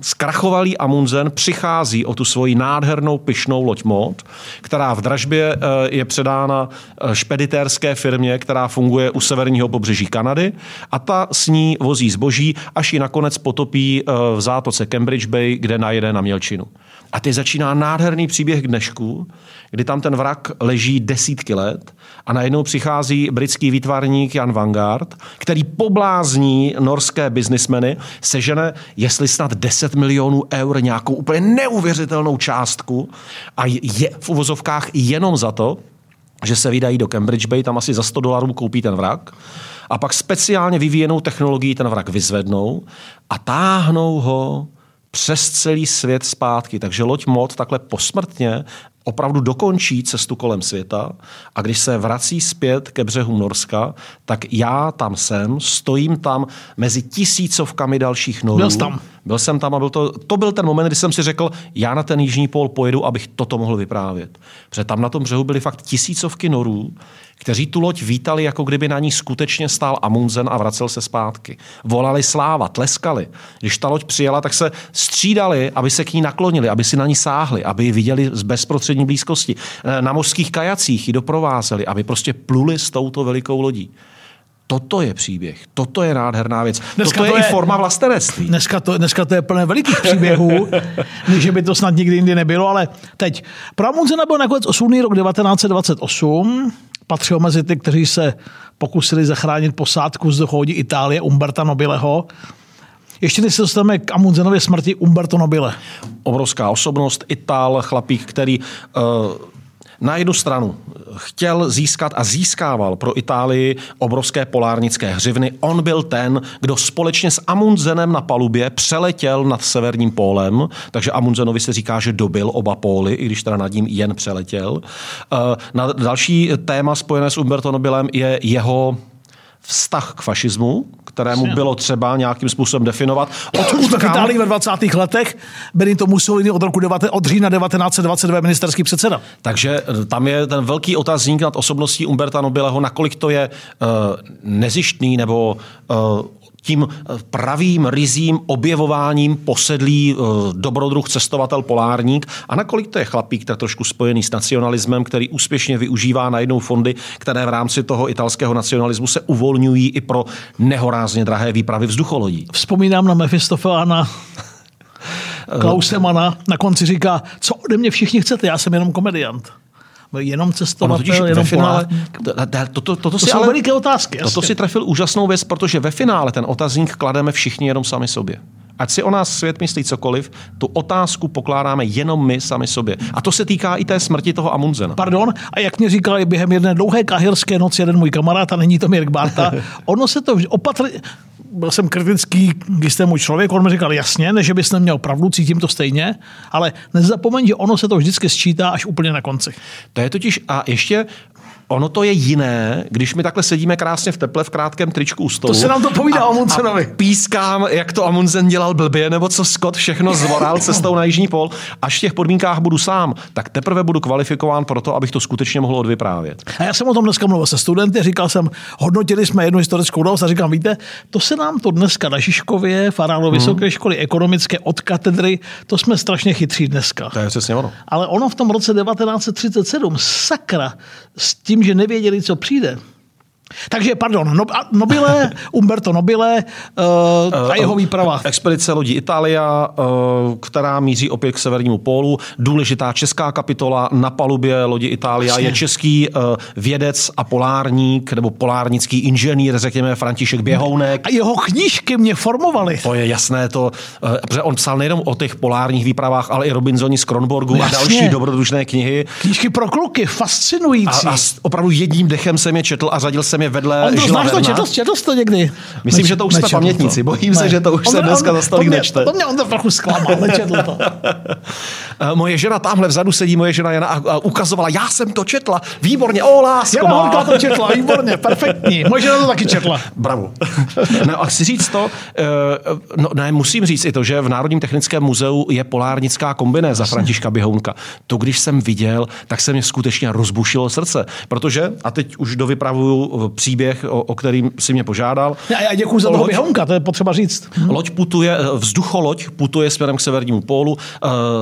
zkrachovalý Amundsen přichází o tu svoji nádhernou pyšnou loď mod, která v dražbě eh, je předána špeditérské firmě, která funguje u severního pobřeží Kanady a ta s ní vozí zboží, až ji nakonec potopí v zátoce Cambridge Bay, kde najede na Mělčinu. A teď začíná nádherný příběh k dnešku, kdy tam ten vrak leží desítky let a najednou přichází britský výtvarník Jan Vanguard, který poblázní norské biznismeny, sežene, jestli snad 10 milionů eur, nějakou úplně neuvěřitelnou částku a je v uvozovkách jenom za to, že se vydají do Cambridge Bay, tam asi za 100 dolarů koupí ten vrak a pak speciálně vyvíjenou technologií ten vrak vyzvednou a táhnou ho přes celý svět zpátky. Takže loď mod takhle posmrtně opravdu dokončí cestu kolem světa a když se vrací zpět ke břehu Norska, tak já tam jsem, stojím tam mezi tisícovkami dalších norů. Byl tam. Byl jsem tam a byl to, to byl ten moment, kdy jsem si řekl, já na ten jižní pól pojedu, abych toto mohl vyprávět. Protože tam na tom břehu byly fakt tisícovky norů, kteří tu loď vítali, jako kdyby na ní skutečně stál Amundsen a vracel se zpátky. Volali sláva, tleskali. Když ta loď přijela, tak se střídali, aby se k ní naklonili, aby si na ní sáhli, aby ji viděli z bezprostřední blízkosti. Na mořských kajacích ji doprovázeli, aby prostě pluli s touto velikou lodí. Toto je příběh, toto je nádherná věc. Dneska toto je, to je i forma vlastenectví. Dneska to, dneska to je plné velikých příběhů, *laughs* že by to snad nikdy jindy nebylo, ale teď. Pro Amundsena byl nakonec osudný rok 1928, patřil mezi ty, kteří se pokusili zachránit posádku z dochodí Itálie Umberta Nobileho. Ještě než se dostaneme k Amundsenově smrti Umberto Nobile. Obrovská osobnost, Itál, chlapík, který uh, na jednu stranu chtěl získat a získával pro Itálii obrovské polárnické hřivny. On byl ten, kdo společně s Amundsenem na palubě přeletěl nad severním pólem, takže Amundsenovi se říká, že dobil oba póly, i když teda nad ním jen přeletěl. Eh, na další téma spojené s Umberto Nobilem je jeho vztah k fašismu, kterému bylo třeba nějakým způsobem definovat. Odkud v Itálii ve 20. letech Benito Mussolini od roku 9, od října 1922 ministerský předseda. Takže eh, tam je ten velký otazník nad osobností Umberta Nobileho, nakolik to je uh, nezištný nebo uh, tím eh, pravým, rizím objevováním posedlý uh, dobrodruh cestovatel polárník a nakolik to je chlapík tak trošku spojený s nacionalismem, který úspěšně využívá najednou fondy, které v rámci toho italského nacionalismu se uvolňují i pro nehorázně drahé výpravy vzducholodí. Vzpomínám na Mefistofana Klausemana na konci říká, co ode mě všichni chcete, já jsem jenom komediant. Jenom cestovatel, jenom finále, to, to, to, to, to si jsou ale, veliké otázky. Toto si trefil úžasnou věc, protože ve finále ten otazník klademe všichni jenom sami sobě. Ať si o nás svět myslí cokoliv, tu otázku pokládáme jenom my sami sobě. A to se týká i té smrti toho Amundsena. Pardon, a jak mě říkal během jedné dlouhé kahirské noci jeden můj kamarád, a není to Mirk Barta, *laughs* ono se to opatrně, byl jsem kritický k jistému člověku, on mi říkal jasně, ne, že bys neměl pravdu, cítím to stejně, ale nezapomeň, že ono se to vždycky sčítá až úplně na konci. To je totiž, a ještě Ono to je jiné, když my takhle sedíme krásně v teple v krátkém tričku u stolu. To se nám to povídá a, Amundsenovi. A pískám, jak to Amundsen dělal blbě, nebo co Scott všechno zvoral cestou na Jižní pol. Až v těch podmínkách budu sám, tak teprve budu kvalifikován pro to, abych to skutečně mohl odvyprávět. A já jsem o tom dneska mluvil se studenty, říkal jsem, hodnotili jsme jednu historickou událost a říkám, víte, to se nám to dneska na Žižkově, Farálo hmm. Vysoké školy ekonomické od katedry, to jsme strašně chytří dneska. To je přesně ono. Ale ono v tom roce 1937, sakra, s tím, že nevěděli, co přijde, takže, pardon, Nobile, Umberto Nobile uh, a jeho výprava. Expedice lodí Italia, uh, která míří opět k severnímu pólu. Důležitá česká kapitola na palubě lodi Italia Jasně. je český uh, vědec a polárník, nebo polárnický inženýr, řekněme František Běhounek. A jeho knížky mě formovaly. To je jasné, to, uh, protože on psal nejenom o těch polárních výpravách, ale i Robinsoni z Kronborgu Jasně. a další dobrodružné knihy. Knížky pro kluky, fascinující. A, a opravdu jedním dechem jsem je četl a řadil jsem je vedle On to znáš to, četl, četl to někdy? Myslím, Neč, že to už jsme pamětníci. To. Bojím ne. se, že to už on, se dneska on, za stolik nečte. To mě on to trochu zklamal, nečetl to. *laughs* Eh, moje žena tamhle vzadu sedí, moje žena Jana a, a ukazovala, já jsem to četla, výborně, o lásko Jana Holka to četla, výborně, perfektní. Moje žena to taky četla. *laughs* Bravo. *laughs* no a chci říct to, eh, no ne, musím říct i to, že v Národním technickém muzeu je polárnická kombinéza Františka Běhounka. To, když jsem viděl, tak se mě skutečně rozbušilo srdce, protože, a teď už dovypravuju příběh, o, o kterým si mě požádal. Já, já děkuji za toho Běhounka, to je potřeba říct. Loď putuje, vzducholoď putuje směrem k severnímu pólu,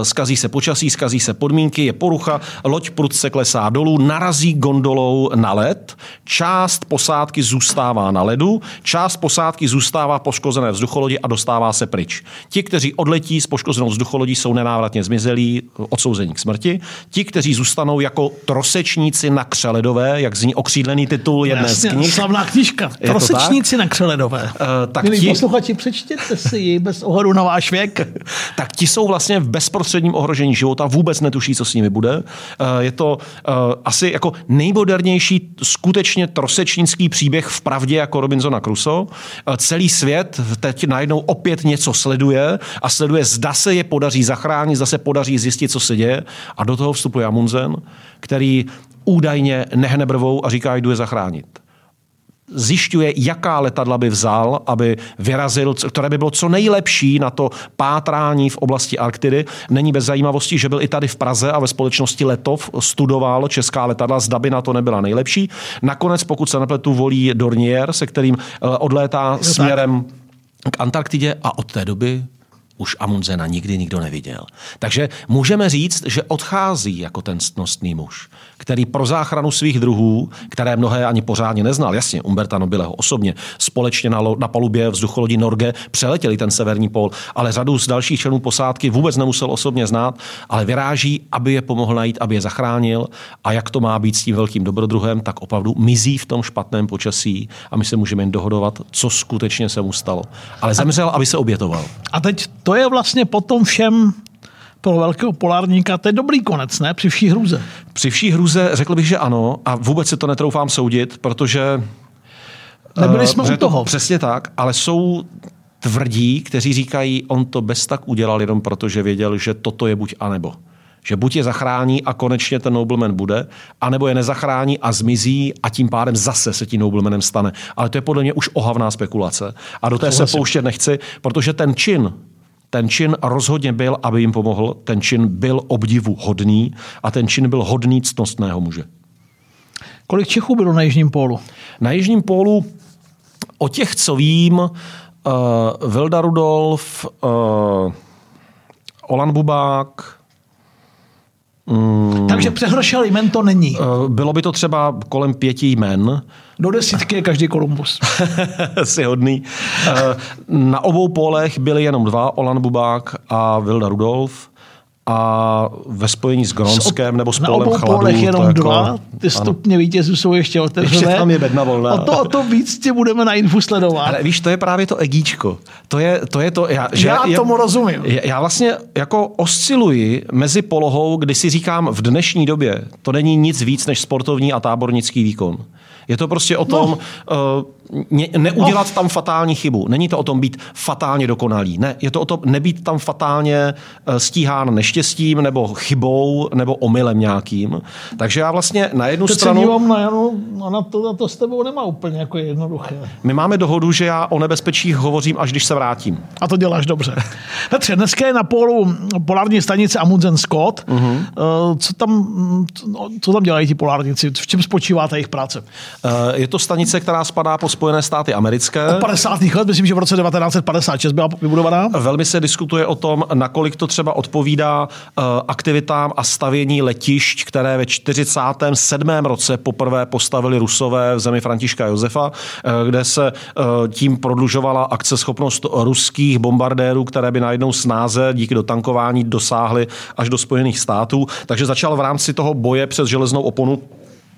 zkazí se počasí, skazí se podmínky, je porucha, loď prudce klesá dolů, narazí gondolou na led, část posádky zůstává na ledu, část posádky zůstává poškozené vzducholodi a dostává se pryč. Ti, kteří odletí s poškozenou vzducholodí, jsou nenávratně zmizelí, odsouzení k smrti. Ti, kteří zůstanou jako trosečníci na křeledové, jak zní okřídlený titul jedné Jasně, z knih. Slavná knižka. Trosečníci na křeledové. Uh, tak Milí ti... posluchači, přečtěte si ji bez ohledu na váš věk. *laughs* tak ti jsou vlastně v bezprostředním ohrožení života, vůbec netuší, co s nimi bude. Eh, je to eh, asi jako nejmodernější skutečně trosečnický příběh v pravdě jako Robinsona Crusoe. Eh, celý svět teď najednou opět něco sleduje a sleduje, zda se je podaří zachránit, zda se podaří zjistit, co se děje. A do toho vstupuje Amundsen, který údajně nehne brvou a říká, jdu je zachránit zjišťuje, jaká letadla by vzal, aby vyrazil, které by bylo co nejlepší na to pátrání v oblasti Arktidy. Není bez zajímavosti, že byl i tady v Praze a ve společnosti Letov studoval česká letadla, zda by na to nebyla nejlepší. Nakonec, pokud se nepletu, volí Dornier, se kterým eh, odlétá směrem k Antarktidě a od té doby už Amundsena nikdy nikdo neviděl. Takže můžeme říct, že odchází jako ten ctnostný muž, který pro záchranu svých druhů, které mnohé ani pořádně neznal, jasně, Umberta Nobileho osobně, společně na, na palubě vzducholodí Norge přeletěli ten severní pol, ale řadu z dalších členů posádky vůbec nemusel osobně znát, ale vyráží, aby je pomohl najít, aby je zachránil a jak to má být s tím velkým dobrodruhem, tak opravdu mizí v tom špatném počasí a my se můžeme jen dohodovat, co skutečně se mu stalo. Ale zemřel, aby se obětoval. A teď to je vlastně potom všem pro velkého polárníka, to je dobrý konec, ne? Při vší hruze. Při vší hruze řekl bych, že ano a vůbec si to netroufám soudit, protože... Nebyli jsme uh, u toho. Přesně tak, ale jsou tvrdí, kteří říkají, on to bez tak udělal jenom proto, že věděl, že toto je buď a nebo. Že buď je zachrání a konečně ten nobleman bude, anebo je nezachrání a zmizí a tím pádem zase se tím noblemanem stane. Ale to je podle mě už ohavná spekulace. A do té se pouštět nechci, protože ten čin, ten čin rozhodně byl, aby jim pomohl, ten čin byl obdivu hodný a ten čin byl hodný ctnostného muže. Kolik Čechů bylo na Jižním pólu? Na Jižním pólu o těch, co vím, uh, Vilda Rudolf, uh, Olan Bubák, Mm. Takže přehršel jmen to není. Uh, bylo by to třeba kolem pěti jmen. Do desítky je každý Kolumbus. *laughs* si hodný. Uh, na obou polech byli jenom dva, Olan Bubák a Vilda Rudolf a ve spojení s Gronskem nebo s na polem obou chladů. polech jenom jako, dva, ty stupně vítězů jsou ještě otevřené. Ještě tam je bedna volná. O to, o to víc tě budeme na infu sledovat. Ale víš, to je právě to egíčko. To je to, je to já, že Já tomu rozumím. Já vlastně jako osciluji mezi polohou, kdy si říkám v dnešní době, to není nic víc než sportovní a tábornický výkon. Je to prostě o tom no. uh, neudělat tam fatální chybu. Není to o tom být fatálně dokonalý. Ne, je to o tom nebýt tam fatálně uh, stíhán neštěstím nebo chybou nebo omylem nějakým. Takže já vlastně na jednu Teď stranu... dívám na Janu, ona to, na to s tebou nemá úplně jako jednoduché. My máme dohodu, že já o nebezpečích hovořím, až když se vrátím. A to děláš dobře. Petře, dneska je na polu polární stanice Amundsen Scott. Uh-huh. Uh, co, tam, co tam dělají ti polárníci? V čem spočívá ta jejich práce? Eh, Je to stanice, která spadá pod Spojené státy americké. Od 50. let, myslím, že v roce 1956 byla vybudovaná. Velmi se diskutuje o tom, nakolik to třeba odpovídá uh, aktivitám a stavění letišť, které ve 47. roce poprvé postavili Rusové v zemi Františka Josefa, uh, kde se uh, tím prodlužovala akceschopnost ruských bombardérů, které by najednou snáze díky dotankování dosáhly až do Spojených států. Takže začal v rámci toho boje přes železnou oponu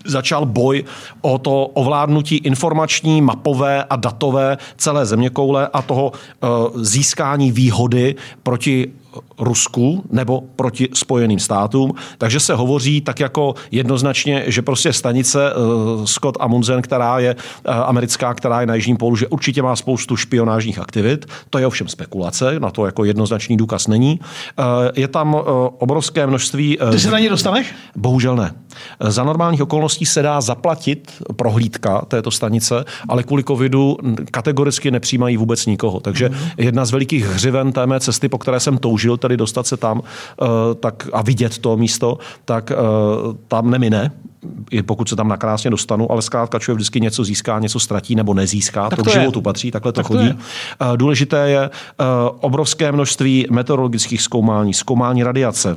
začal boj o to ovládnutí informační, mapové a datové celé zeměkoule a toho uh, získání výhody proti Rusku nebo proti Spojeným státům. Takže se hovoří tak jako jednoznačně, že prostě stanice uh, Scott Amundsen, která je uh, americká, která je na Jižním pólu, že určitě má spoustu špionážních aktivit. To je ovšem spekulace, na to jako jednoznačný důkaz není. Je tam obrovské množství... Ty se na ně dostaneš? Bohužel ne. Za normálních okolností se dá zaplatit prohlídka této stanice, ale kvůli covidu kategoricky nepřijímají vůbec nikoho. Takže jedna z velikých hřiven té mé cesty, po které jsem toužil, tedy dostat se tam tak, a vidět to místo, tak tam nemine, i pokud se tam nakrásně dostanu, ale zkrátka člověk vždycky něco získá, něco ztratí nebo nezíská. Tak to, to k životu je. patří, takhle to tak chodí. To je. Důležité je obrovské množství meteorologických zkoumání, zkoumání radiace,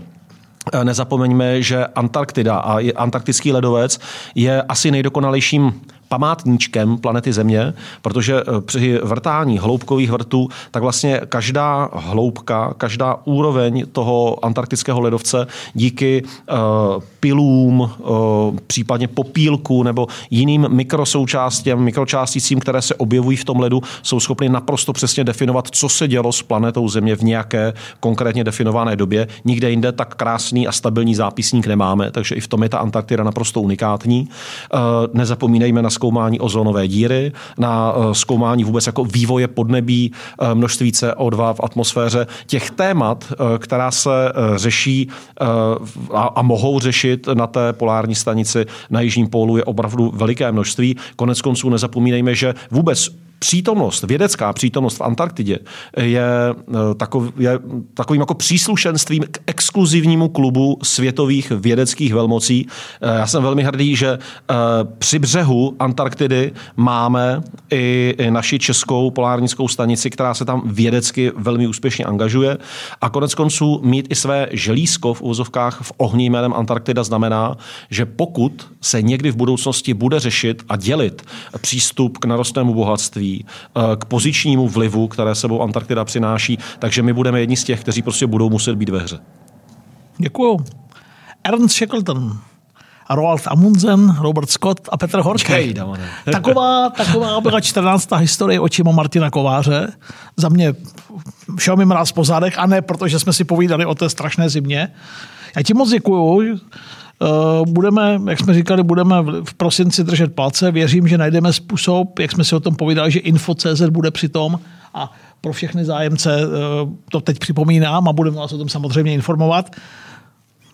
Nezapomeňme, že Antarktida a antarktický ledovec je asi nejdokonalejším památníčkem planety Země, protože při vrtání hloubkových vrtů, tak vlastně každá hloubka, každá úroveň toho antarktického ledovce díky uh, pilům, uh, případně popílku nebo jiným mikrosoučástěm, mikročásticím, které se objevují v tom ledu, jsou schopny naprosto přesně definovat, co se dělo s planetou Země v nějaké konkrétně definované době. Nikde jinde tak krásný a stabilní zápisník nemáme, takže i v tom je ta Antarktida naprosto unikátní. Nezapomínejme na zkoumání ozonové díry, na zkoumání vůbec jako vývoje podnebí, množství CO2 v atmosféře, těch témat, která se řeší a mohou řešit na té polární stanici na Jižním pólu je opravdu veliké množství. Konec konců nezapomínejme, že vůbec přítomnost, vědecká přítomnost v Antarktidě je, takov, je takovým jako příslušenstvím k exkluzivnímu klubu světových vědeckých velmocí. Já jsem velmi hrdý, že při břehu Antarktidy máme i, naši českou polárnickou stanici, která se tam vědecky velmi úspěšně angažuje. A konec konců mít i své želízko v úvozovkách v ohni jménem Antarktida znamená, že pokud se někdy v budoucnosti bude řešit a dělit přístup k narostnému bohatství, k pozičnímu vlivu, které sebou Antarktida přináší, takže my budeme jedni z těch, kteří prostě budou muset být ve hře. Děkuju. Ernst Shackleton, Roald Amundsen, Robert Scott a Petr Horský. *laughs* taková, taková byla 14. historie očima Martina Kováře. Za mě všel mi mráz po zádech a ne protože jsme si povídali o té strašné zimě. Já ti moc děkuju. Budeme, jak jsme říkali, budeme v prosinci držet palce. Věřím, že najdeme způsob, jak jsme si o tom povídali, že Info.cz bude při tom a pro všechny zájemce to teď připomínám a budeme vás o tom samozřejmě informovat.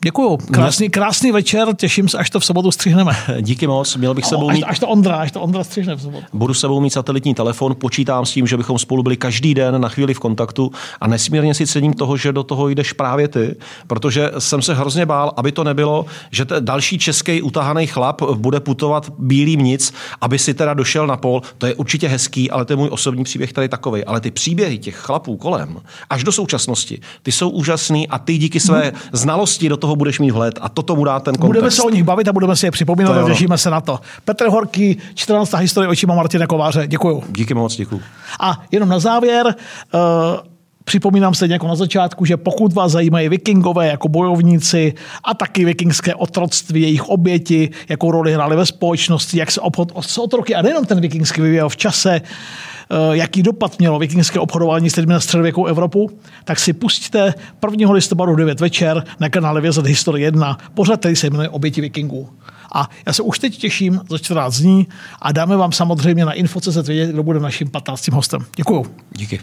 Děkuju. Krásný, krásný večer, těším se, až to v sobotu střihneme. *laughs* Díky moc, měl bych sebou mít... až to Ondra, až to Ondra střihne v sobotu. Budu sebou mít satelitní telefon, počítám s tím, že bychom spolu byli každý den na chvíli v kontaktu a nesmírně si cením toho, že do toho jdeš právě ty, protože jsem se hrozně bál, aby to nebylo, že ten další český utahaný chlap bude putovat bílým nic, aby si teda došel na pol. To je určitě hezký, ale to je můj osobní příběh tady takový. Ale ty příběhy těch chlapů kolem, až do současnosti, ty jsou úžasný a ty díky své znalosti do toho toho budeš mít vhled a to tomu dá ten kontext. Budeme se o nich bavit a budeme si je připomínat a těšíme se na to. Petr Horký, 14. historie očima Martina Kováře. Děkuju. Díky moc, děkuju. A jenom na závěr, uh, Připomínám se jako na začátku, že pokud vás zajímají vikingové jako bojovníci a taky vikingské otroctví, jejich oběti, jakou roli hráli ve společnosti, jak se obchod s otroky a nejenom ten vikingský vyvíjel v čase, jaký dopad mělo vikingské obchodování s lidmi na středověkou Evropu, tak si pustíte 1. listopadu 9 večer na kanále Vězet Historie 1, pořád který se jmenuje Oběti vikingů. A já se už teď těším za 14 dní a dáme vám samozřejmě na info.cz vědět, kdo bude naším 15. hostem. Děkuju. Díky.